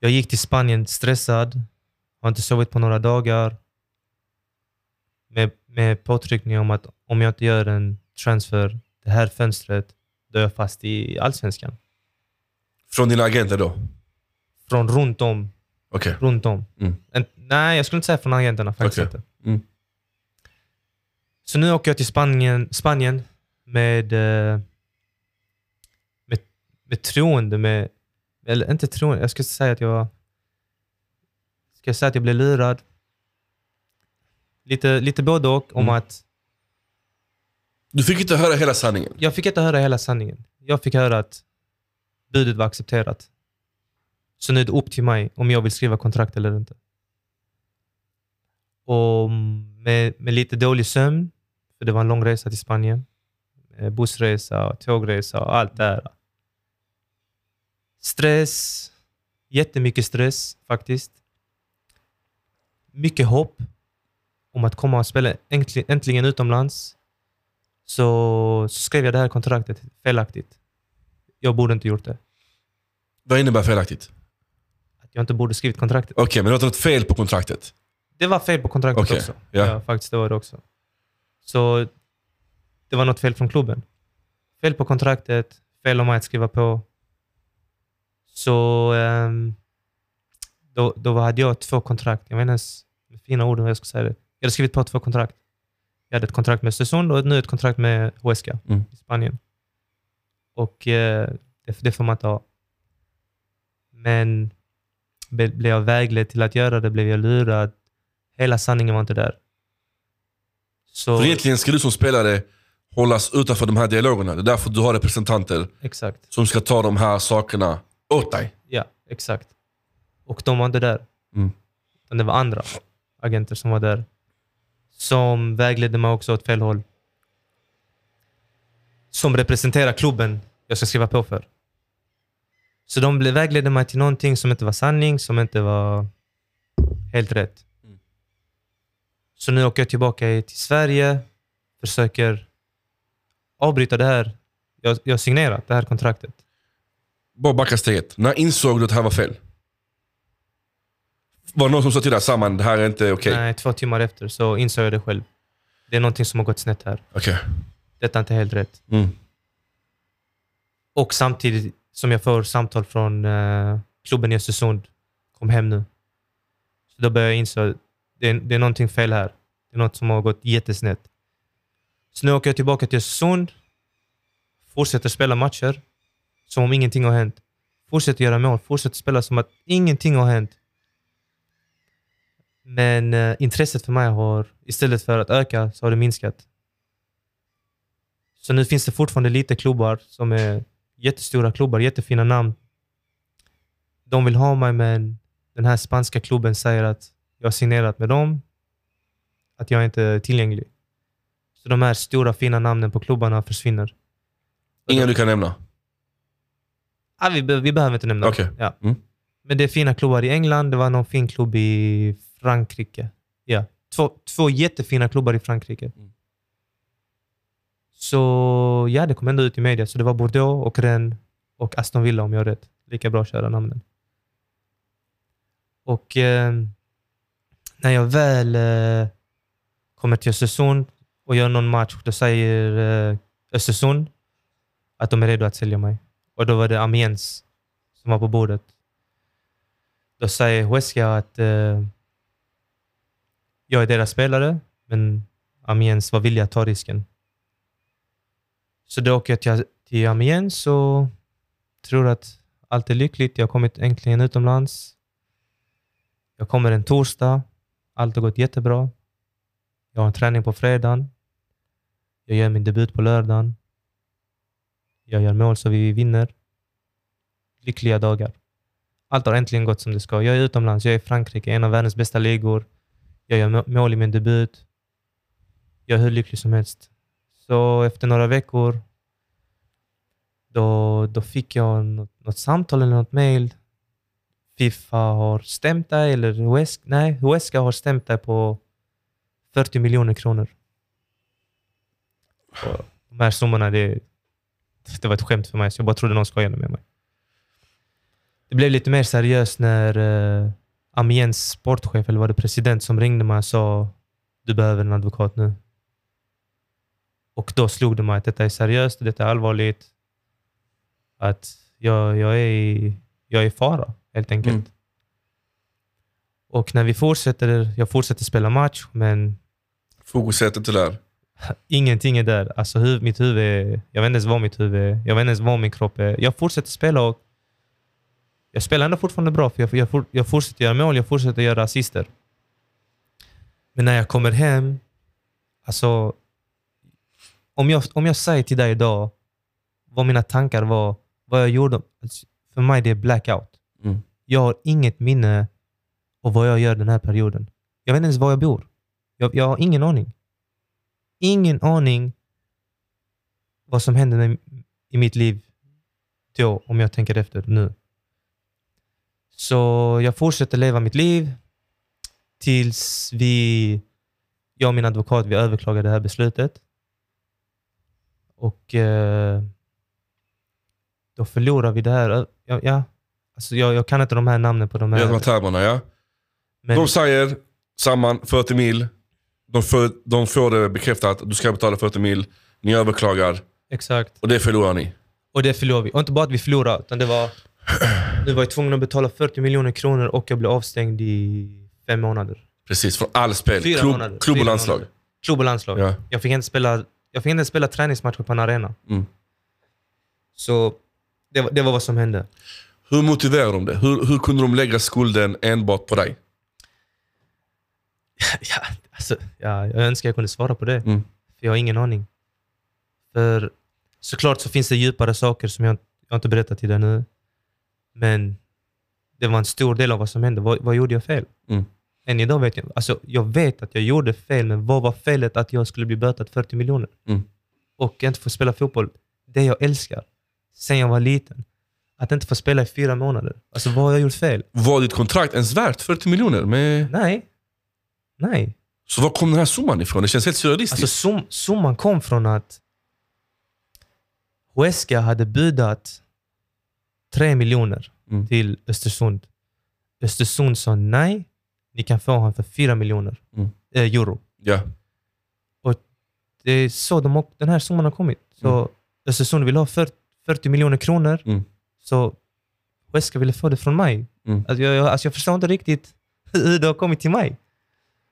jag gick till Spanien stressad, har inte sovit på några dagar. Med, med påtryckningar om att om jag inte gör en transfer det här fönstret, då är jag fast i Allsvenskan. Från dina agenter då? Från runt om. Okej. Runt om. Mm. En, nej, jag skulle inte säga från agenterna. Faktiskt inte. Mm. Så nu åker jag till Spanien, Spanien med, eh, med, med troende, med, eller inte troende, jag ska säga att jag ska jag säga att jag blev lurad. Lite, lite både och, om Mm. att Du fick inte höra hela sanningen. jag fick inte höra hela sanningen. Jag fick höra att budet var accepterat. Så nu är det upp till mig om jag vill skriva kontrakt eller inte. Och med, med lite dålig sömn, för det var en lång resa till Spanien. Eh, bussresa, tågresa och allt det där. Stress, jättemycket stress faktiskt. Mycket hopp om att komma och spela äntligen, äntligen utomlands. Så, så skrev jag det här kontraktet felaktigt. Jag borde inte gjort det. Vad innebär felaktigt? Jag inte borde skrivit kontraktet. Okej, men det var något fel på kontraktet? Det var fel på kontraktet Okej, också. ja. Ja. faktiskt, det var det också. Så det var något fel från klubben. Fel på kontraktet, fel om mig att skriva på. Så ehm, Då, då hade jag två kontrakt. Jag vet inte ens med fina ord hur jag ska säga det. Jag hade skrivit på två kontrakt. Jag hade ett kontrakt med Östersund och nu ett kontrakt med Huesca Mm. i Spanien. Och eh, det, det får man inte ha. Men blev jag vägledd till att göra det, blev jag lurad. Hela sanningen var inte där. Så, För egentligen ska du som spelare hållas utanför de här dialogerna. Det är därför du har representanter exakt. som ska ta de här sakerna åt dig. Ja, exakt. Och de var inte där. Mm. Det var andra agenter som var där. Som vägledde mig också åt fel håll. Som representerar klubben jag ska skriva på för. Så de blev- vägledde mig till någonting som inte var sanning, som inte var helt rätt. Mm. Så nu åker jag tillbaka till Sverige, försöker avbryta det här. Jag, jag signerat det här kontraktet. Bara backa steget. När insåg du att det här var fel? Var det någon som sa till dig Saman, det här är inte okej? Nej, två timmar efter så insåg jag det själv. Det är någonting som har gått snett här. Okej. Detta är inte helt rätt. Mm. Och samtidigt som jag får samtal från eh, klubben i Östersund. Kom hem nu. Så då börjar jag inse att det är, det är någonting fel här. Det är något som har gått jättesnett. Så nu åker jag tillbaka till Östersund. Fortsätter spela matcher. Som om ingenting har hänt. Fortsätter göra mål. Fortsätter spela som att ingenting har hänt. Men eh, intresset för mig har, istället för att öka, så har det minskat. Så nu finns det fortfarande lite klubbar som är jättestora klubbar, jättefina namn. De vill ha mig, men den här spanska klubben säger att jag har signerat med dem, att jag inte är tillgänglig. Så de här stora fina namnen på klubbarna försvinner. Inga du kan nämna? Ah, vi, vi behöver inte nämna dem. Ja. Mm. Men det är fina klubbar i England, det var någon fin klubb i Frankrike. Ja. Två, två jättefina klubbar i Frankrike. Mm. Så ja, det kom ändå ut i media. Så det var Bordeaux och Rennes och Aston Villa om jag har rätt. Lika bra att köra namnen. Och eh, när jag väl eh, kommer till Östersund och gör någon match, då säger eh, Östersund att de är redo att sälja mig. Och då var det Amiens som var på bordet. Då säger Huesca att eh, jag är deras spelare, men Amiens var villiga att ta risken. Så då åker jag till, till Amiens och tror att allt är lyckligt. Jag har kommit äntligen utomlands. Jag kommer en torsdag. Allt har gått jättebra. Jag har en träning på fredagen. Jag gör min debut på lördagen. Jag gör mål så vi vinner. Lyckliga dagar. Allt har äntligen gått som det ska. Jag är utomlands. Jag är i Frankrike, en av världens bästa ligor. Jag gör mål i min debut. Jag är hur lycklig som helst. Så efter några veckor då, då fick jag något, något samtal eller något mail. Fifa har stämt dig, eller Huesca, nej, Huesca har stämt dig på 40 miljoner kronor. Och de här summorna, det, det var ett skämt för mig, så jag bara trodde någon skojade med mig. Det blev lite mer seriöst när uh, Amiens sportchef, eller var det president, som ringde mig och sa du behöver en advokat nu. Och då slog det mig att detta är seriöst, detta är allvarligt. Att jag, jag, är, i, jag är i fara, helt enkelt. Mm. Och när vi fortsätter, jag fortsätter spela match, men Fokuset är inte där. ingenting är där. Alltså huv, mitt huvud är, jag vet inte ens vad mitt huvud är. Jag vet inte ens vad min kropp är. Jag fortsätter spela och jag spelar ändå fortfarande bra, för jag, jag, for- jag fortsätter göra mål, jag fortsätter göra assister. Men när jag kommer hem, alltså om jag, om jag säger till dig idag vad mina tankar var, vad jag gjorde, alltså, för mig det är blackout. Mm. Jag har inget minne av vad jag gör den här perioden. Jag vet inte ens var jag bor. Jag, jag har ingen aning. Ingen aning vad som hände med, i mitt liv då, om jag tänker efter nu. Så jag fortsätter leva mitt liv tills vi, jag och min advokat, vi överklagar det här beslutet. Och eh, då förlorar vi det här. Ja, ja. Alltså jag, jag kan inte de här namnen på de de här här. termerna ja. Men, De säger samman 40 mil. De får, de får det bekräftat att du ska betala 40 mil. Ni överklagar exakt. och det förlorar ni. Och det förlorar vi. Och inte bara att vi förlorade, utan det var Nu var jag tvungen att betala 40 miljoner kronor och jag blev avstängd i fem månader. Precis, från all spel. Fyra Klubb, månader. klubb och landslag. Klubb och landslag. Ja. Jag, fick inte spela, jag fick inte spela träningsmatcher på en arena. Mm. Så det, var- det var vad som hände. Hur motiverar de det? Hur, hur kunde de lägga skulden enbart på dig? [laughs] Ja, alltså, ja, jag önskar jag kunde svara på det. Mm. För jag har ingen aning. För såklart så finns det djupare saker som jag, jag inte berättat till dig nu. Men det var en stor del av vad som hände. Vad, vad gjorde jag fel? Mm. Än idag vet jag alltså, Jag vet att jag gjorde fel, men vad var felet att jag skulle bli bötad 40 miljoner? Mm. Och inte få spela fotboll. Det jag älskar. Sen jag var liten. Att inte få spela i fyra månader. Alltså vad har jag gjort fel? Var ditt kontrakt ens värt 40 miljoner? Med... Nej. Nej. Så var kom den här summan ifrån? Det känns helt surrealistiskt. Alltså sum, summan kom från att Huesca hade budat 3 miljoner Mm. till Östersund. Östersund sa nej, ni kan få honom för 4 miljoner Mm. eh, euro. ja. Det är så de, den här summan har kommit. Så Östersund vill ha 40, 40 miljoner kronor, Mm. så Huesca ville få det från mig. Mm. Alltså jag, jag, alltså jag förstår inte riktigt [laughs] hur det har kommit till mig.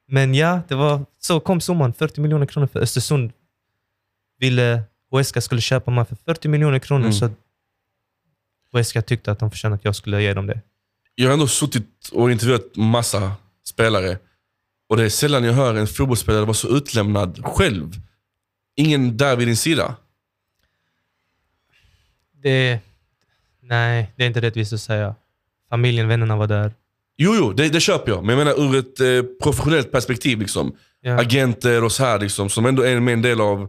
Men ja, det var, så kom summan. 40 miljoner kronor för Östersund. Ville Huesca skulle köpa mig för 40 miljoner kronor, Mm. så Huesca tyckte att de förtjänade att jag skulle ge dem det. Jag har ändå suttit och intervjuat massa spelare. Och det är sällan jag hör en fotbollsspelare vara så utlämnad själv. Ingen där vid din sida. det nej, det är inte rättvist att säga. Familjen, vännerna var där. Jo, jo, det, det köper jag. Men jag menar ur ett eh, professionellt perspektiv. Liksom. Ja. Agenter och så här, liksom, som ändå är med en del av...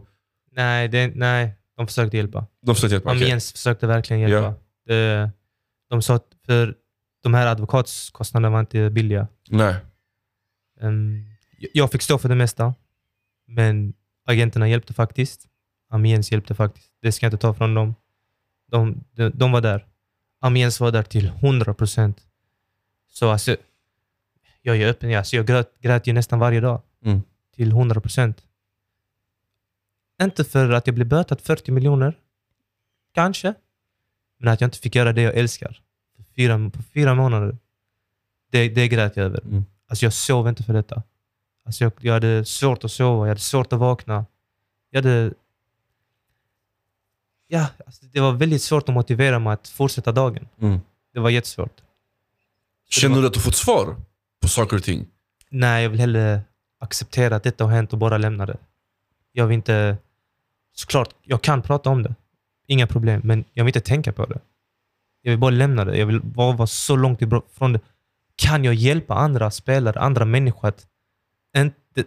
Nej, det, nej, de försökte hjälpa. De försöker hjälpa. okej. Amiens försökte verkligen hjälpa. Ja. Det, de sa för de här advokatskostnaderna var inte billiga. Nej. Ehm, jag fick stå för det mesta, men agenterna hjälpte faktiskt. Amiens hjälpte faktiskt. Det ska jag inte ta från dem. De, de, de var där. Amiens var där till 100 procent. Så alltså, jag är öppen. Alltså, jag grät, grät ju nästan varje dag. Mm. Till 100 procent. Inte för att jag blev bötad 40 miljoner. Kanske. Men att jag inte fick göra det jag älskar. Fyra, på fyra månader. Det, det grät jag över. Mm. Alltså jag sov inte för detta. Alltså jag, jag hade svårt att sova, jag hade svårt att vakna. Jag hade... Ja, alltså det var väldigt svårt att motivera mig att fortsätta dagen. Mm. Det var jättesvårt. Känner du att du fått svar på saker och ting? Nej, jag vill hellre acceptera att detta har hänt och bara lämna det. Jag vill inte... Såklart, jag kan prata om det. Inga problem, men jag vill inte tänka på det. Jag vill bara lämna det. Jag vill bara vara så långt ifrån det. Kan jag hjälpa andra spelare, andra människor att, inte,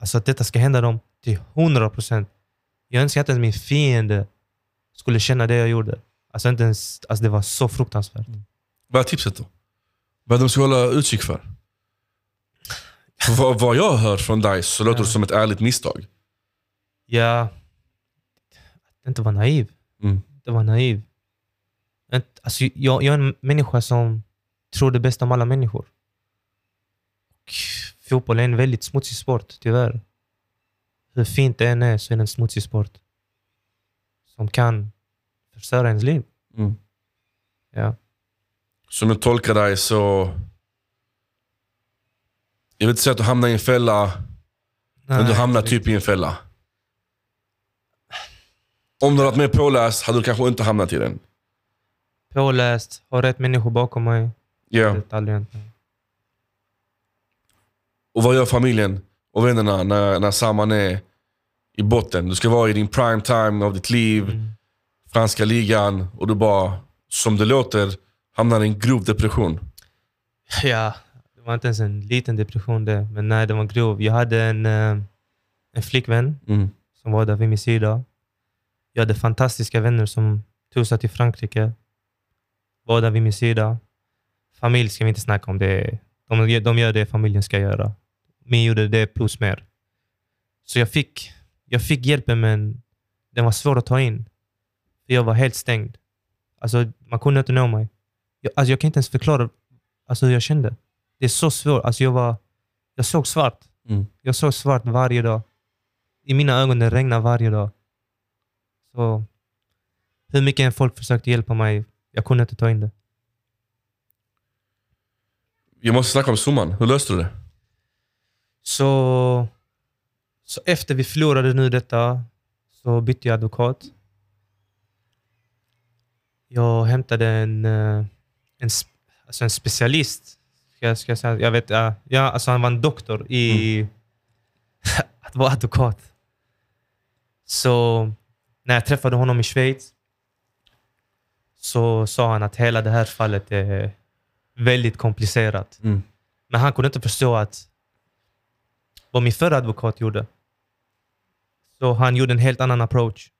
alltså att detta ska hända dem till 100 procent? Jag önskar inte att min fiende skulle känna det jag gjorde. Alltså, inte ens, alltså det var så fruktansvärt. Vad är tipset då? Vad de ska hålla utkik för? för vad, vad jag hör från dig så låter Ja. det som ett ärligt misstag. Jag... Att inte vara naiv. Mm. Inte vara naiv. Alltså, jag, jag är en människa som tror det bästa om alla människor. Och fotboll är en väldigt smutsig sport, tyvärr. Hur fint det än är så är det en smutsig sport. Som kan förstöra ens liv. Mm. Ja. Som jag tolkar dig så... Jag vill inte säga att du hamnar i en fälla, men du Nej, hamnar inte typ i en fälla. Om du hade varit mer påläst hade du kanske inte hamnat i den. Påläst, har rätt människor bakom mig. Ja. Det är aldrig hänt. Och vad gör familjen och vännerna när, när Saman är i botten? Du ska vara i din prime time av ditt liv, Mm. franska ligan och du bara, som det låter, hamnar i en grov depression. Ja, det var inte ens en liten depression det, men nej, den var grov. Jag hade en, eh, en flickvän Mm. som var där vid min sida. Jag hade fantastiska vänner som tog sig till Frankrike. Där vid min sida. Familj ska vi inte snacka om. Det. De, de gör det familjen ska göra. Min gjorde det plus mer. Så jag fick, jag fick hjälpen, men den var svår att ta in. För jag var helt stängd. Alltså, man kunde inte nå mig. Jag, alltså, jag kan inte ens förklara alltså, hur jag kände. Det är så svårt. Alltså, jag, var, jag såg svart. Mm. Jag såg svart varje dag. I mina ögon det regnade varje dag. Så hur mycket folk försökte hjälpa mig, jag kunde inte ta in det. Vi måste snacka om summan. Hur löste du det? Så, så efter vi förlorade nu detta så bytte jag advokat. Jag hämtade en, eh, en, alltså en specialist. Ska jag, ska jag, säga. jag vet, ja, ja, alltså han var en doktor i [laughs] att vara advokat. Så när jag träffade honom i Schweiz så sa han att hela det här fallet är väldigt komplicerat. Mm. Men han kunde inte förstå att vad min förra advokat gjorde. Så han gjorde en helt annan approach.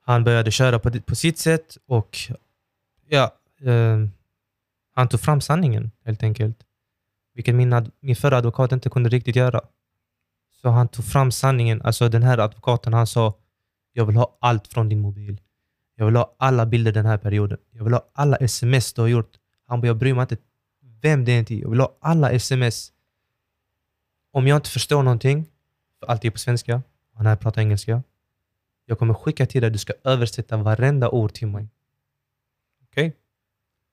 Han började köra på, på sitt sätt och ja, eh, han tog fram sanningen helt enkelt. Vilket min, min förra advokat inte kunde riktigt göra. Så han tog fram sanningen. Alltså den här advokaten han sa, jag vill ha allt från din mobil. Jag vill ha alla bilder den här perioden. Jag vill ha alla sms du har gjort. Han bara, jag bryr mig inte vem det är till. Jag vill ha alla sms. Om jag inte förstår någonting, för allt är på svenska, han här pratar engelska. Jag kommer skicka till dig, du ska översätta varenda ord till mig. Okej?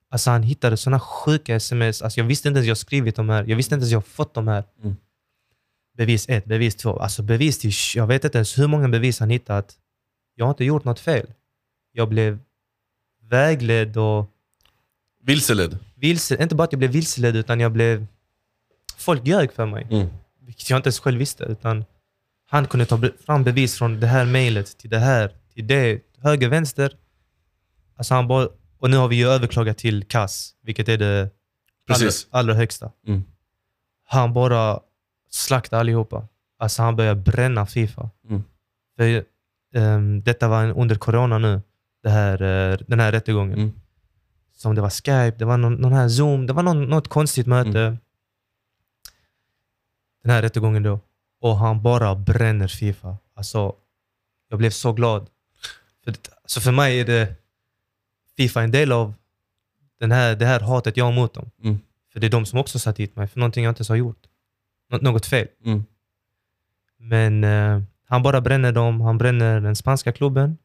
Alltså han hittade såna sjuka sms. Alltså jag visste inte ens jag skrivit de här. Jag visste inte ens jag fått de här. Mm. Bevis ett, bevis två. Alltså bevis till... Jag vet inte ens hur många bevis han hittat. Jag har inte gjort något fel. Jag blev vägledd och Vilseledd. vilse, inte bara att jag blev vilseledd, utan jag blev... Folk ljög för mig, Mm. vilket jag inte ens själv visste. Utan han kunde ta fram bevis från det här mejlet till det här, till det, höger, vänster. Alltså han bara, och nu har vi ju överklagat till KAS, vilket är det allra, allra högsta. Mm. Han bara slaktade allihopa. Alltså han började bränna Fifa. Mm. För, ehm, detta var under corona nu, det här, eh, den här rättegången Mm. som det var Skype, det var någon, någon här Zoom, det var någon, något konstigt möte. Mm. Den här rättegången då. Och han bara bränner Fifa. Alltså, jag blev så glad. För, det, alltså för mig är det Fifa en del av den här, det här hatet jag har mot dem. Mm. För det är de som också satt hit mig för någonting jag inte ens har gjort. Nå- något fel. Mm. Men eh, han bara bränner dem. Han bränner den spanska klubben.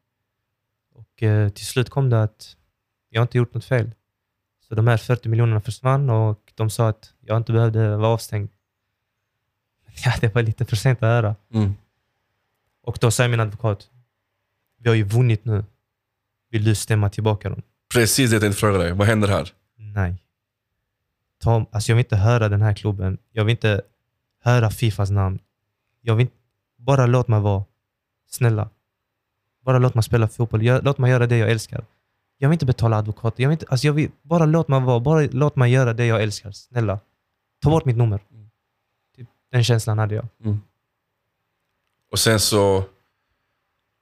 Och eh, till slut kom det att jag inte gjort något fel. Så de här 40 miljonerna försvann och de sa att jag inte behövde vara avstängd. [laughs] Ja, det var lite för sent att höra. Mm. Och då säger min advokat, vi har ju vunnit nu. Vill du stämma tillbaka dem? Precis det jag tänkte fråga dig. Vad händer här? Nej. Tom, alltså jag vill inte höra den här klubben. Jag vill inte höra Fifas namn. Jag vill inte, bara låt mig vara. Snälla. Bara låt mig spela fotboll. Låt mig göra det jag älskar. Jag vill inte betala advokat. Jag vill inte, alltså jag vill, bara låt mig vara. Bara låt mig göra det jag älskar. Snälla. Ta bort mitt nummer. Typ, den känslan hade jag. Och sen så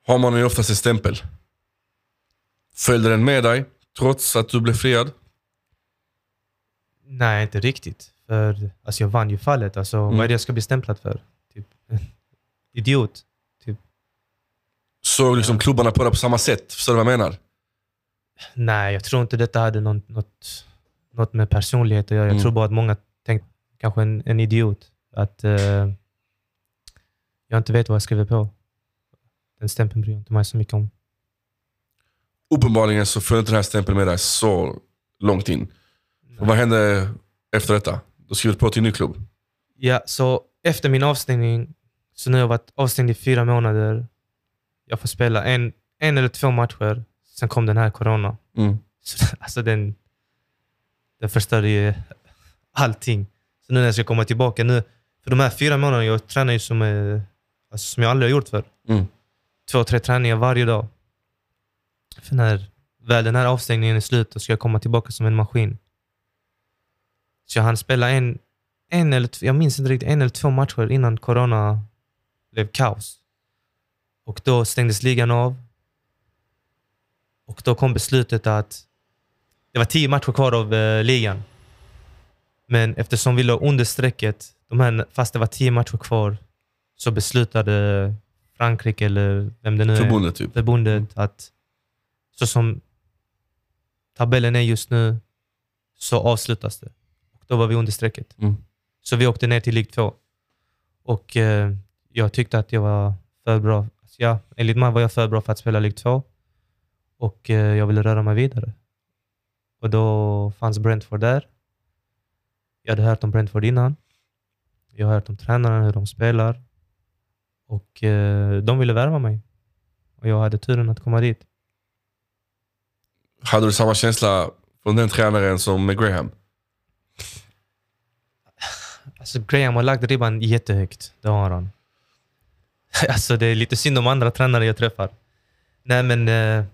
har man ju oftast en stämpel. Följde den med dig trots att du blev friad? Nej, inte riktigt. För alltså jag vann ju fallet. Alltså, Vad är det jag ska bli stämplad för? Typ, [laughs] idiot. Såg liksom klubbarna på det på samma sätt? Förstår du vad jag menar? Nej, jag tror inte detta hade någon, något, något med personlighet att göra. Jag Mm. tror bara att många tänkte, kanske en, en idiot, att eh, jag inte vet vad jag skriver på. Den stämpeln bryr jag inte mig så mycket om. Uppenbarligen så följde inte den här stämpeln med dig så långt in. Vad hände efter detta? Du skrev på till en ny klubb. Ja, så efter min avstängning, så nu har jag varit avstängd i fyra månader. Jag får spela en, en eller två matcher. Sen kom den här corona. Mm. Så, [laughs] alltså den, den förstörde ju allting. Så nu när jag ska komma tillbaka nu, för de här fyra månaderna, jag tränar ju som, eh, alltså som jag aldrig har gjort för. Mm. Två, tre träningar varje dag. För när väl den här avstängningen är slut, då ska jag komma tillbaka som en maskin. Så jag hann spela en, en eller jag minns inte riktigt, en eller två matcher innan corona blev kaos. Och då stängdes ligan av. Och då kom beslutet att det var tio matcher kvar av eh, ligan. Men eftersom vi låg under strecket, de här, fast det var tio matcher kvar, så beslutade Frankrike, eller vem det nu är, Förbundet typ. förbundet att så som tabellen är just nu så avslutas det. Och då var vi under strecket. Mm. Så vi åkte ner till League 2. Och eh, jag tyckte att jag var för bra. Alltså, ja, enligt mig var jag för bra för att spela League 2. Och eh, jag ville röra mig vidare. Och då fanns Brentford där. Jag hade hört om Brentford innan. Jag har hört om tränaren, hur de spelar. Och eh, de ville värva mig. Och jag hade turen att komma dit. Hade du samma känsla från den tränaren som med Graham? Alltså Graham har lagt ribban jättehögt. Det har han. [laughs] Alltså det är lite synd om andra tränare jag träffar. Nej men... Eh,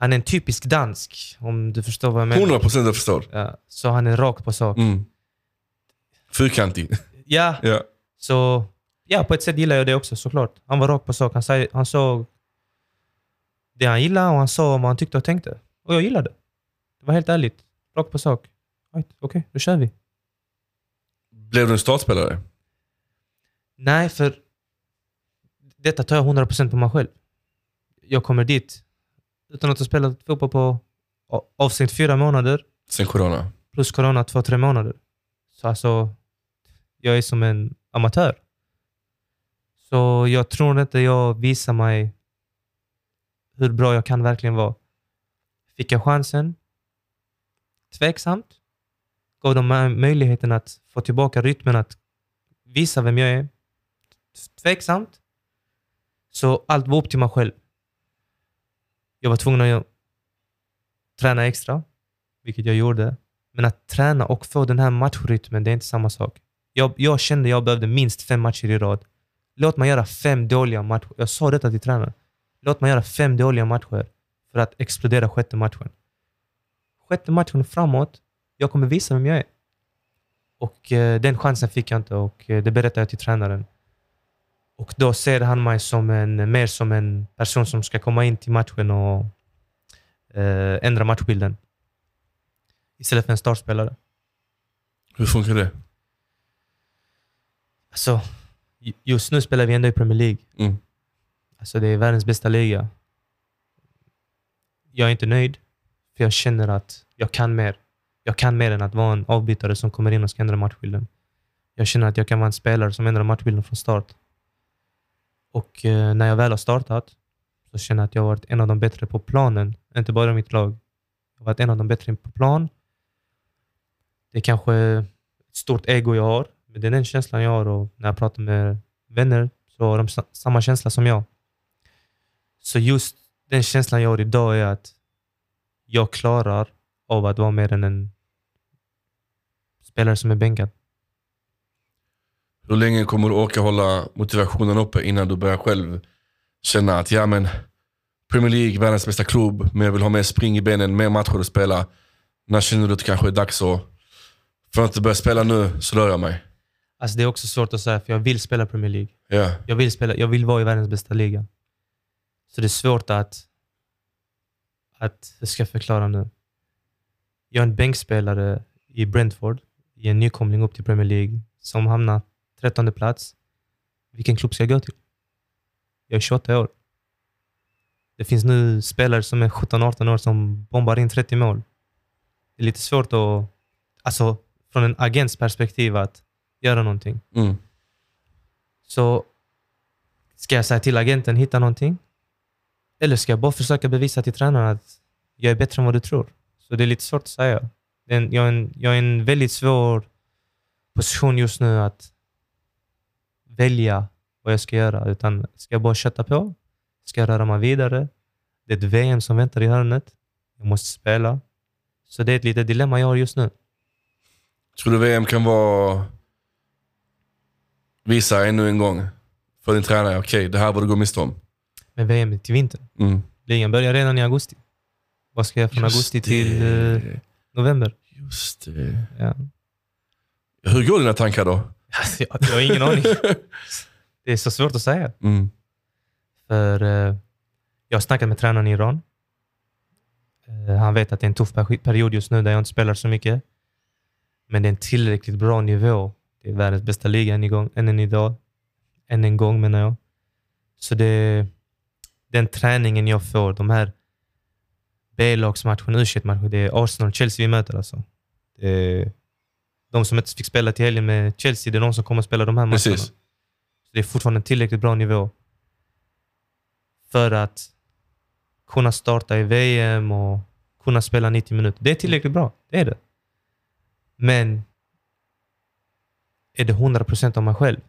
han är en typisk dansk, om du förstår vad jag menar. 100 procent jag förstår. Ja, så han är rak på sak. Mm. Fyrkantig. [laughs] Ja, ja. så... Ja, på ett sätt gillar jag det också såklart. Han var rak på sak. Han, sa, han såg det han gillade och han sa vad han tyckte och tänkte. Och jag gillade det. Det var helt ärligt. Rakt på sak. Okej, okay, då kör vi. Blev du en startspelare? Nej, för detta tar jag 100% på mig själv. Jag kommer dit utan att ha spelat fotboll på avstängt fyra månader. Sen corona? Plus corona två, tre månader. Så alltså, jag är som en amatör. Så jag tror inte jag visar mig hur bra jag kan verkligen vara. Fick jag chansen? Tveksamt. Gav dem möjligheten att få tillbaka rytmen, att visa vem jag är? Tveksamt. Så allt var upp till mig själv. Jag var tvungen att träna extra, vilket jag gjorde. Men att träna och få den här matchrytmen, det är inte samma sak. Jag, jag kände att jag behövde minst fem matcher i rad. Låt mig göra fem dåliga matcher. Jag sa detta till tränaren. Låt mig göra fem dåliga matcher för att explodera sjätte matchen. Sjätte matchen framåt, jag kommer visa vem jag är. Och eh, den chansen fick jag inte och eh, det berättade jag till tränaren. Och då ser han mig som en, mer som en person som ska komma in till matchen och eh, ändra matchbilden. Istället för en startspelare. Hur funkar det? Alltså, just nu spelar vi ändå i Premier League. Mm. Alltså det är världens bästa liga. Jag är inte nöjd, för jag känner att jag kan mer. Jag kan mer än att vara en avbytare som kommer in och ska ändra matchbilden. Jag känner att jag kan vara en spelare som ändrar matchbilden från start. Och eh, när jag väl har startat så känner jag att jag har varit en av de bättre på planen, inte bara i mitt lag. Jag har varit en av de bättre på plan. Det är kanske ett stort ego jag har, men det är den känslan jag har och när jag pratar med vänner så har de samma känsla som jag. Så just den känslan jag har idag är att jag klarar av att vara mer än en spelare som är bänkad. Hur länge kommer du orka hålla motivationen uppe innan du börjar själv känna att ja men Premier League, världens bästa klubb, men jag vill ha mer spring i benen, mer matcher att spela. När känner du att det kanske är dags att, för att inte börja spela nu så rör jag mig? Alltså det är också svårt att säga, för jag vill spela Premier League. Ja. Jag, vill spela, jag vill vara i världens bästa liga. Så det är svårt att, att hur ska jag förklara nu? Jag är en bänkspelare i Brentford, i en nykomling upp till Premier League, som hamnar 13 plats. Vilken klubb ska jag gå till? Jag är 28 år. Det finns nu spelare som är 17-18 år som bombar in 30 mål. Det är lite svårt att, alltså från en agents perspektiv, att göra någonting. Mm. Så ska jag säga till agenten, hitta någonting? Eller ska jag bara försöka bevisa till tränaren att jag är bättre än vad du tror? Så det är lite svårt att säga. Jag är en, jag är en väldigt svår position just nu att välja vad jag ska göra. Utan ska jag bara kötta på? Ska jag röra mig vidare? Det är ett VM som väntar i hörnet. Jag måste spela. Så det är ett litet dilemma jag har just nu. Tror du VM kan vara... Visa ännu en gång för din tränare, okej, okay, det här var du gå miste om. Men VM är till vintern. Mm. Ligan börjar redan i augusti. Vad ska jag från Just augusti det. till eh, november? Just det. Ja. Hur går dina tankar då? Jag, jag har ingen aning. [laughs] Det är så svårt att säga. Mm. För eh, Jag har snackat med tränaren i Iran. Eh, han vet att det är en tuff period just nu där jag inte spelar så mycket. Men det är en tillräckligt bra nivå. Det är världens bästa liga än, igång, än en idag. Än en gång menar jag. Så det, den träningen jag får, de här B-lagsmatcherna, u matcherna det är Arsenal och Chelsea vi möter. Alltså. Det är, de som inte fick spela till helgen med Chelsea, det är de som kommer att spela de här matcherna. Precis. Så det är fortfarande en tillräckligt bra nivå för att kunna starta i VM och kunna spela 90 minuter. Det är tillräckligt bra, det är det. Men är det 100% av mig själv?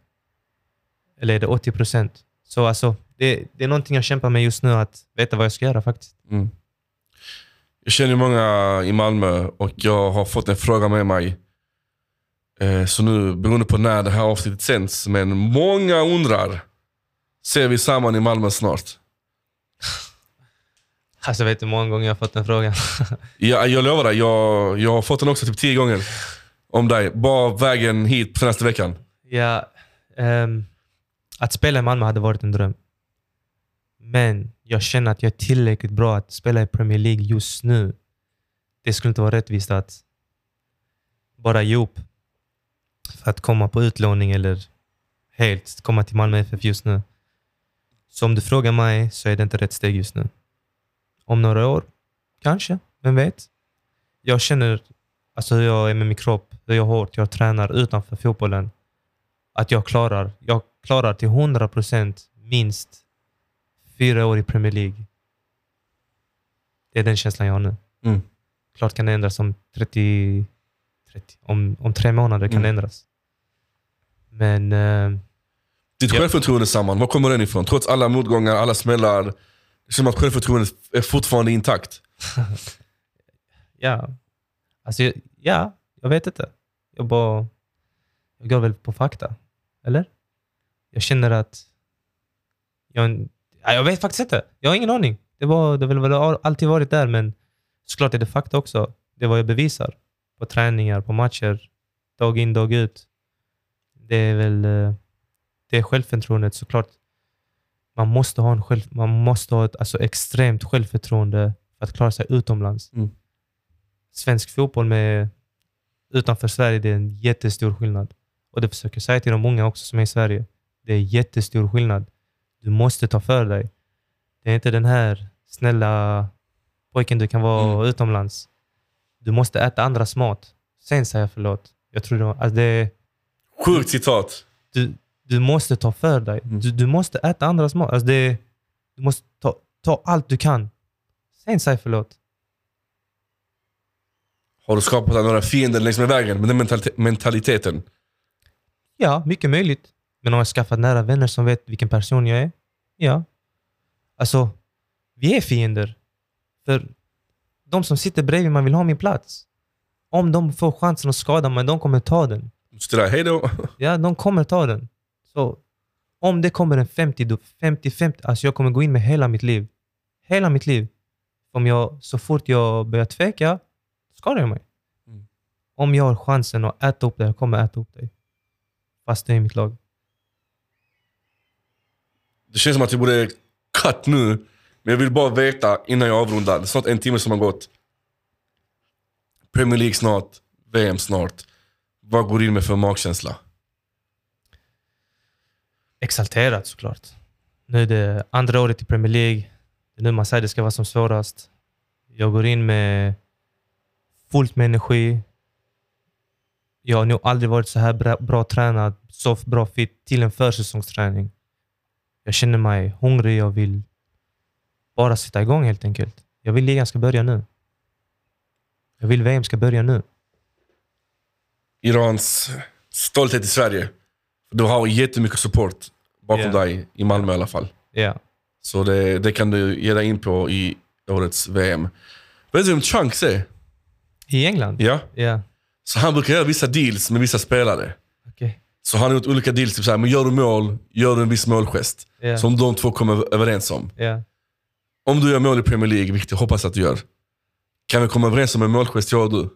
Eller är det 80%? Så alltså, det, det är någonting jag kämpar med just nu, att veta vad jag ska göra faktiskt. Mm. Jag känner många i Malmö och jag har fått en fråga med mig. Eh, Så nu, beroende på när det här avsnittet sänds, men många undrar. Ser vi samman i Malmö snart? [laughs] Alltså vet du hur många gånger jag har fått den frågan? [laughs] Jag, jag lovar dig, jag, jag har fått den också typ tio gånger. Om dig. Bara vägen hit senaste veckan. ja, ehm, att spela i Malmö hade varit en dröm. Men jag känner att jag är tillräckligt bra att spela i Premier League just nu. Det skulle inte vara rättvist att bara ge upp för att komma på utlåning eller helt komma till Malmö FF just nu. Så om du frågar mig så är det inte rätt steg just nu. Om några år, kanske. Vem vet? Jag känner alltså hur jag är med min kropp, hur jag hårt jag tränar utanför fotbollen. Att jag klarar, jag klarar till 100% minst fyra år i Premier League. Det är den känslan jag har nu. Mm. Klart kan det ändras om 30, 30 om, om tre månader kan Mm. det ändras. Men eh, Ditt Ja. självförtroende samman, var kommer den ifrån? Trots alla motgångar, alla smällar. Det känns som att självförtroendet är fortfarande intakt. [laughs] ja, alltså, ja, jag vet inte. Jag bara, jag går väl på fakta. Eller? Jag känner att, jag, ja, jag vet faktiskt inte. Jag har ingen aning. Det, var, det har väl alltid varit där, men såklart är det fakta också. Det är vad jag bevisar på träningar, på matcher, dag in, dag ut. Det är väl eh, det är självförtroendet såklart. Man måste ha, en själv, man måste ha ett alltså, extremt självförtroende för att klara sig utomlands. Mm. Svensk fotboll med, utanför Sverige, det är en jättestor skillnad. Och det försöker jag säga till de många också som är i Sverige. Det är jättestor skillnad. Du måste ta för dig. Det är inte den här snälla pojken du kan vara Mm. utomlands. Du måste äta andras mat. Sen säger jag förlåt. Jag tror det, var, alltså det Sjukt citat. du, du måste ta för dig. Mm. Du, du måste äta andras mat. Alltså det, du måste ta, ta allt du kan. Sen säg förlåt. Har du skapat några fiender längs med vägen med den mentalite- mentaliteten? Ja, mycket möjligt. Men har jag skaffat nära vänner som vet vilken person jag är? Ja. Alltså, vi är fiender. För de som sitter bredvid mig vill ha min plats. Om de får chansen att skada mig, de kommer ta den. Så där, hej då. Ja, de kommer ta den. Så om det kommer en 50, då 50-50. Alltså jag kommer gå in med hela mitt liv. Hela mitt liv. Om jag, så fort jag börjar tveka, skadar jag mig. Mm. Om jag har chansen att äta upp dig, jag kommer äta upp dig. Fast det är mitt lag. Det känns som att vi borde cut nu. Men jag vill bara veta innan jag avrundar. Det är snart en timme som har gått. Premier League snart. VM snart. Vad går du in med för magkänsla? Exalterad såklart. Nu är det andra året i Premier League. Det är nu man säger det ska vara som svårast. Jag går in med fullt med energi. Jag har nog aldrig varit så här bra, bra tränad, så bra fit till en försäsongsträning. Jag känner mig hungrig, jag vill bara sätta igång helt enkelt. Jag vill ligan ska börja nu. Jag vill VM ska börja nu. Irans stolthet i Sverige. Du har jättemycket support bakom Ja. dig, i Malmö i alla fall. Ja. Så det, det kan du ge dig in på i årets VM. Vet du vem Chunks är? I England? Ja. Ja. Så han brukar göra vissa deals med vissa spelare. Okej. Så han har gjort olika deals, typ såhär, men gör du mål, gör du en viss målgest. Som de två kommer överens om. Om du gör mål i Premier League, vilket jag hoppas att du gör. Kan vi komma överens om en målgest, jag och du?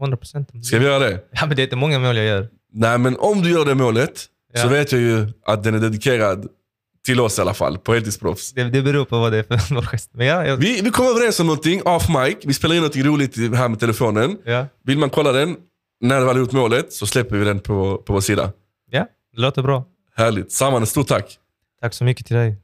100 procent. Ska vi göra det? Ja, men det är inte många mål jag gör. Nej, men om du gör det målet, så Ja. vet jag ju att den är dedikerad till oss i alla fall, på heltidsproffs. Det, det beror på vad det är för [laughs] målgest. Men ja, jag, Vi, vi kommer överens om någonting, off mic. Vi spelar in något roligt här med telefonen. ja. Vill man kolla den, när du väl gjort målet, så släpper vi den på, på vår sida. ja, det låter bra. Härligt. Samman, stort tack. Tack så mycket till dig.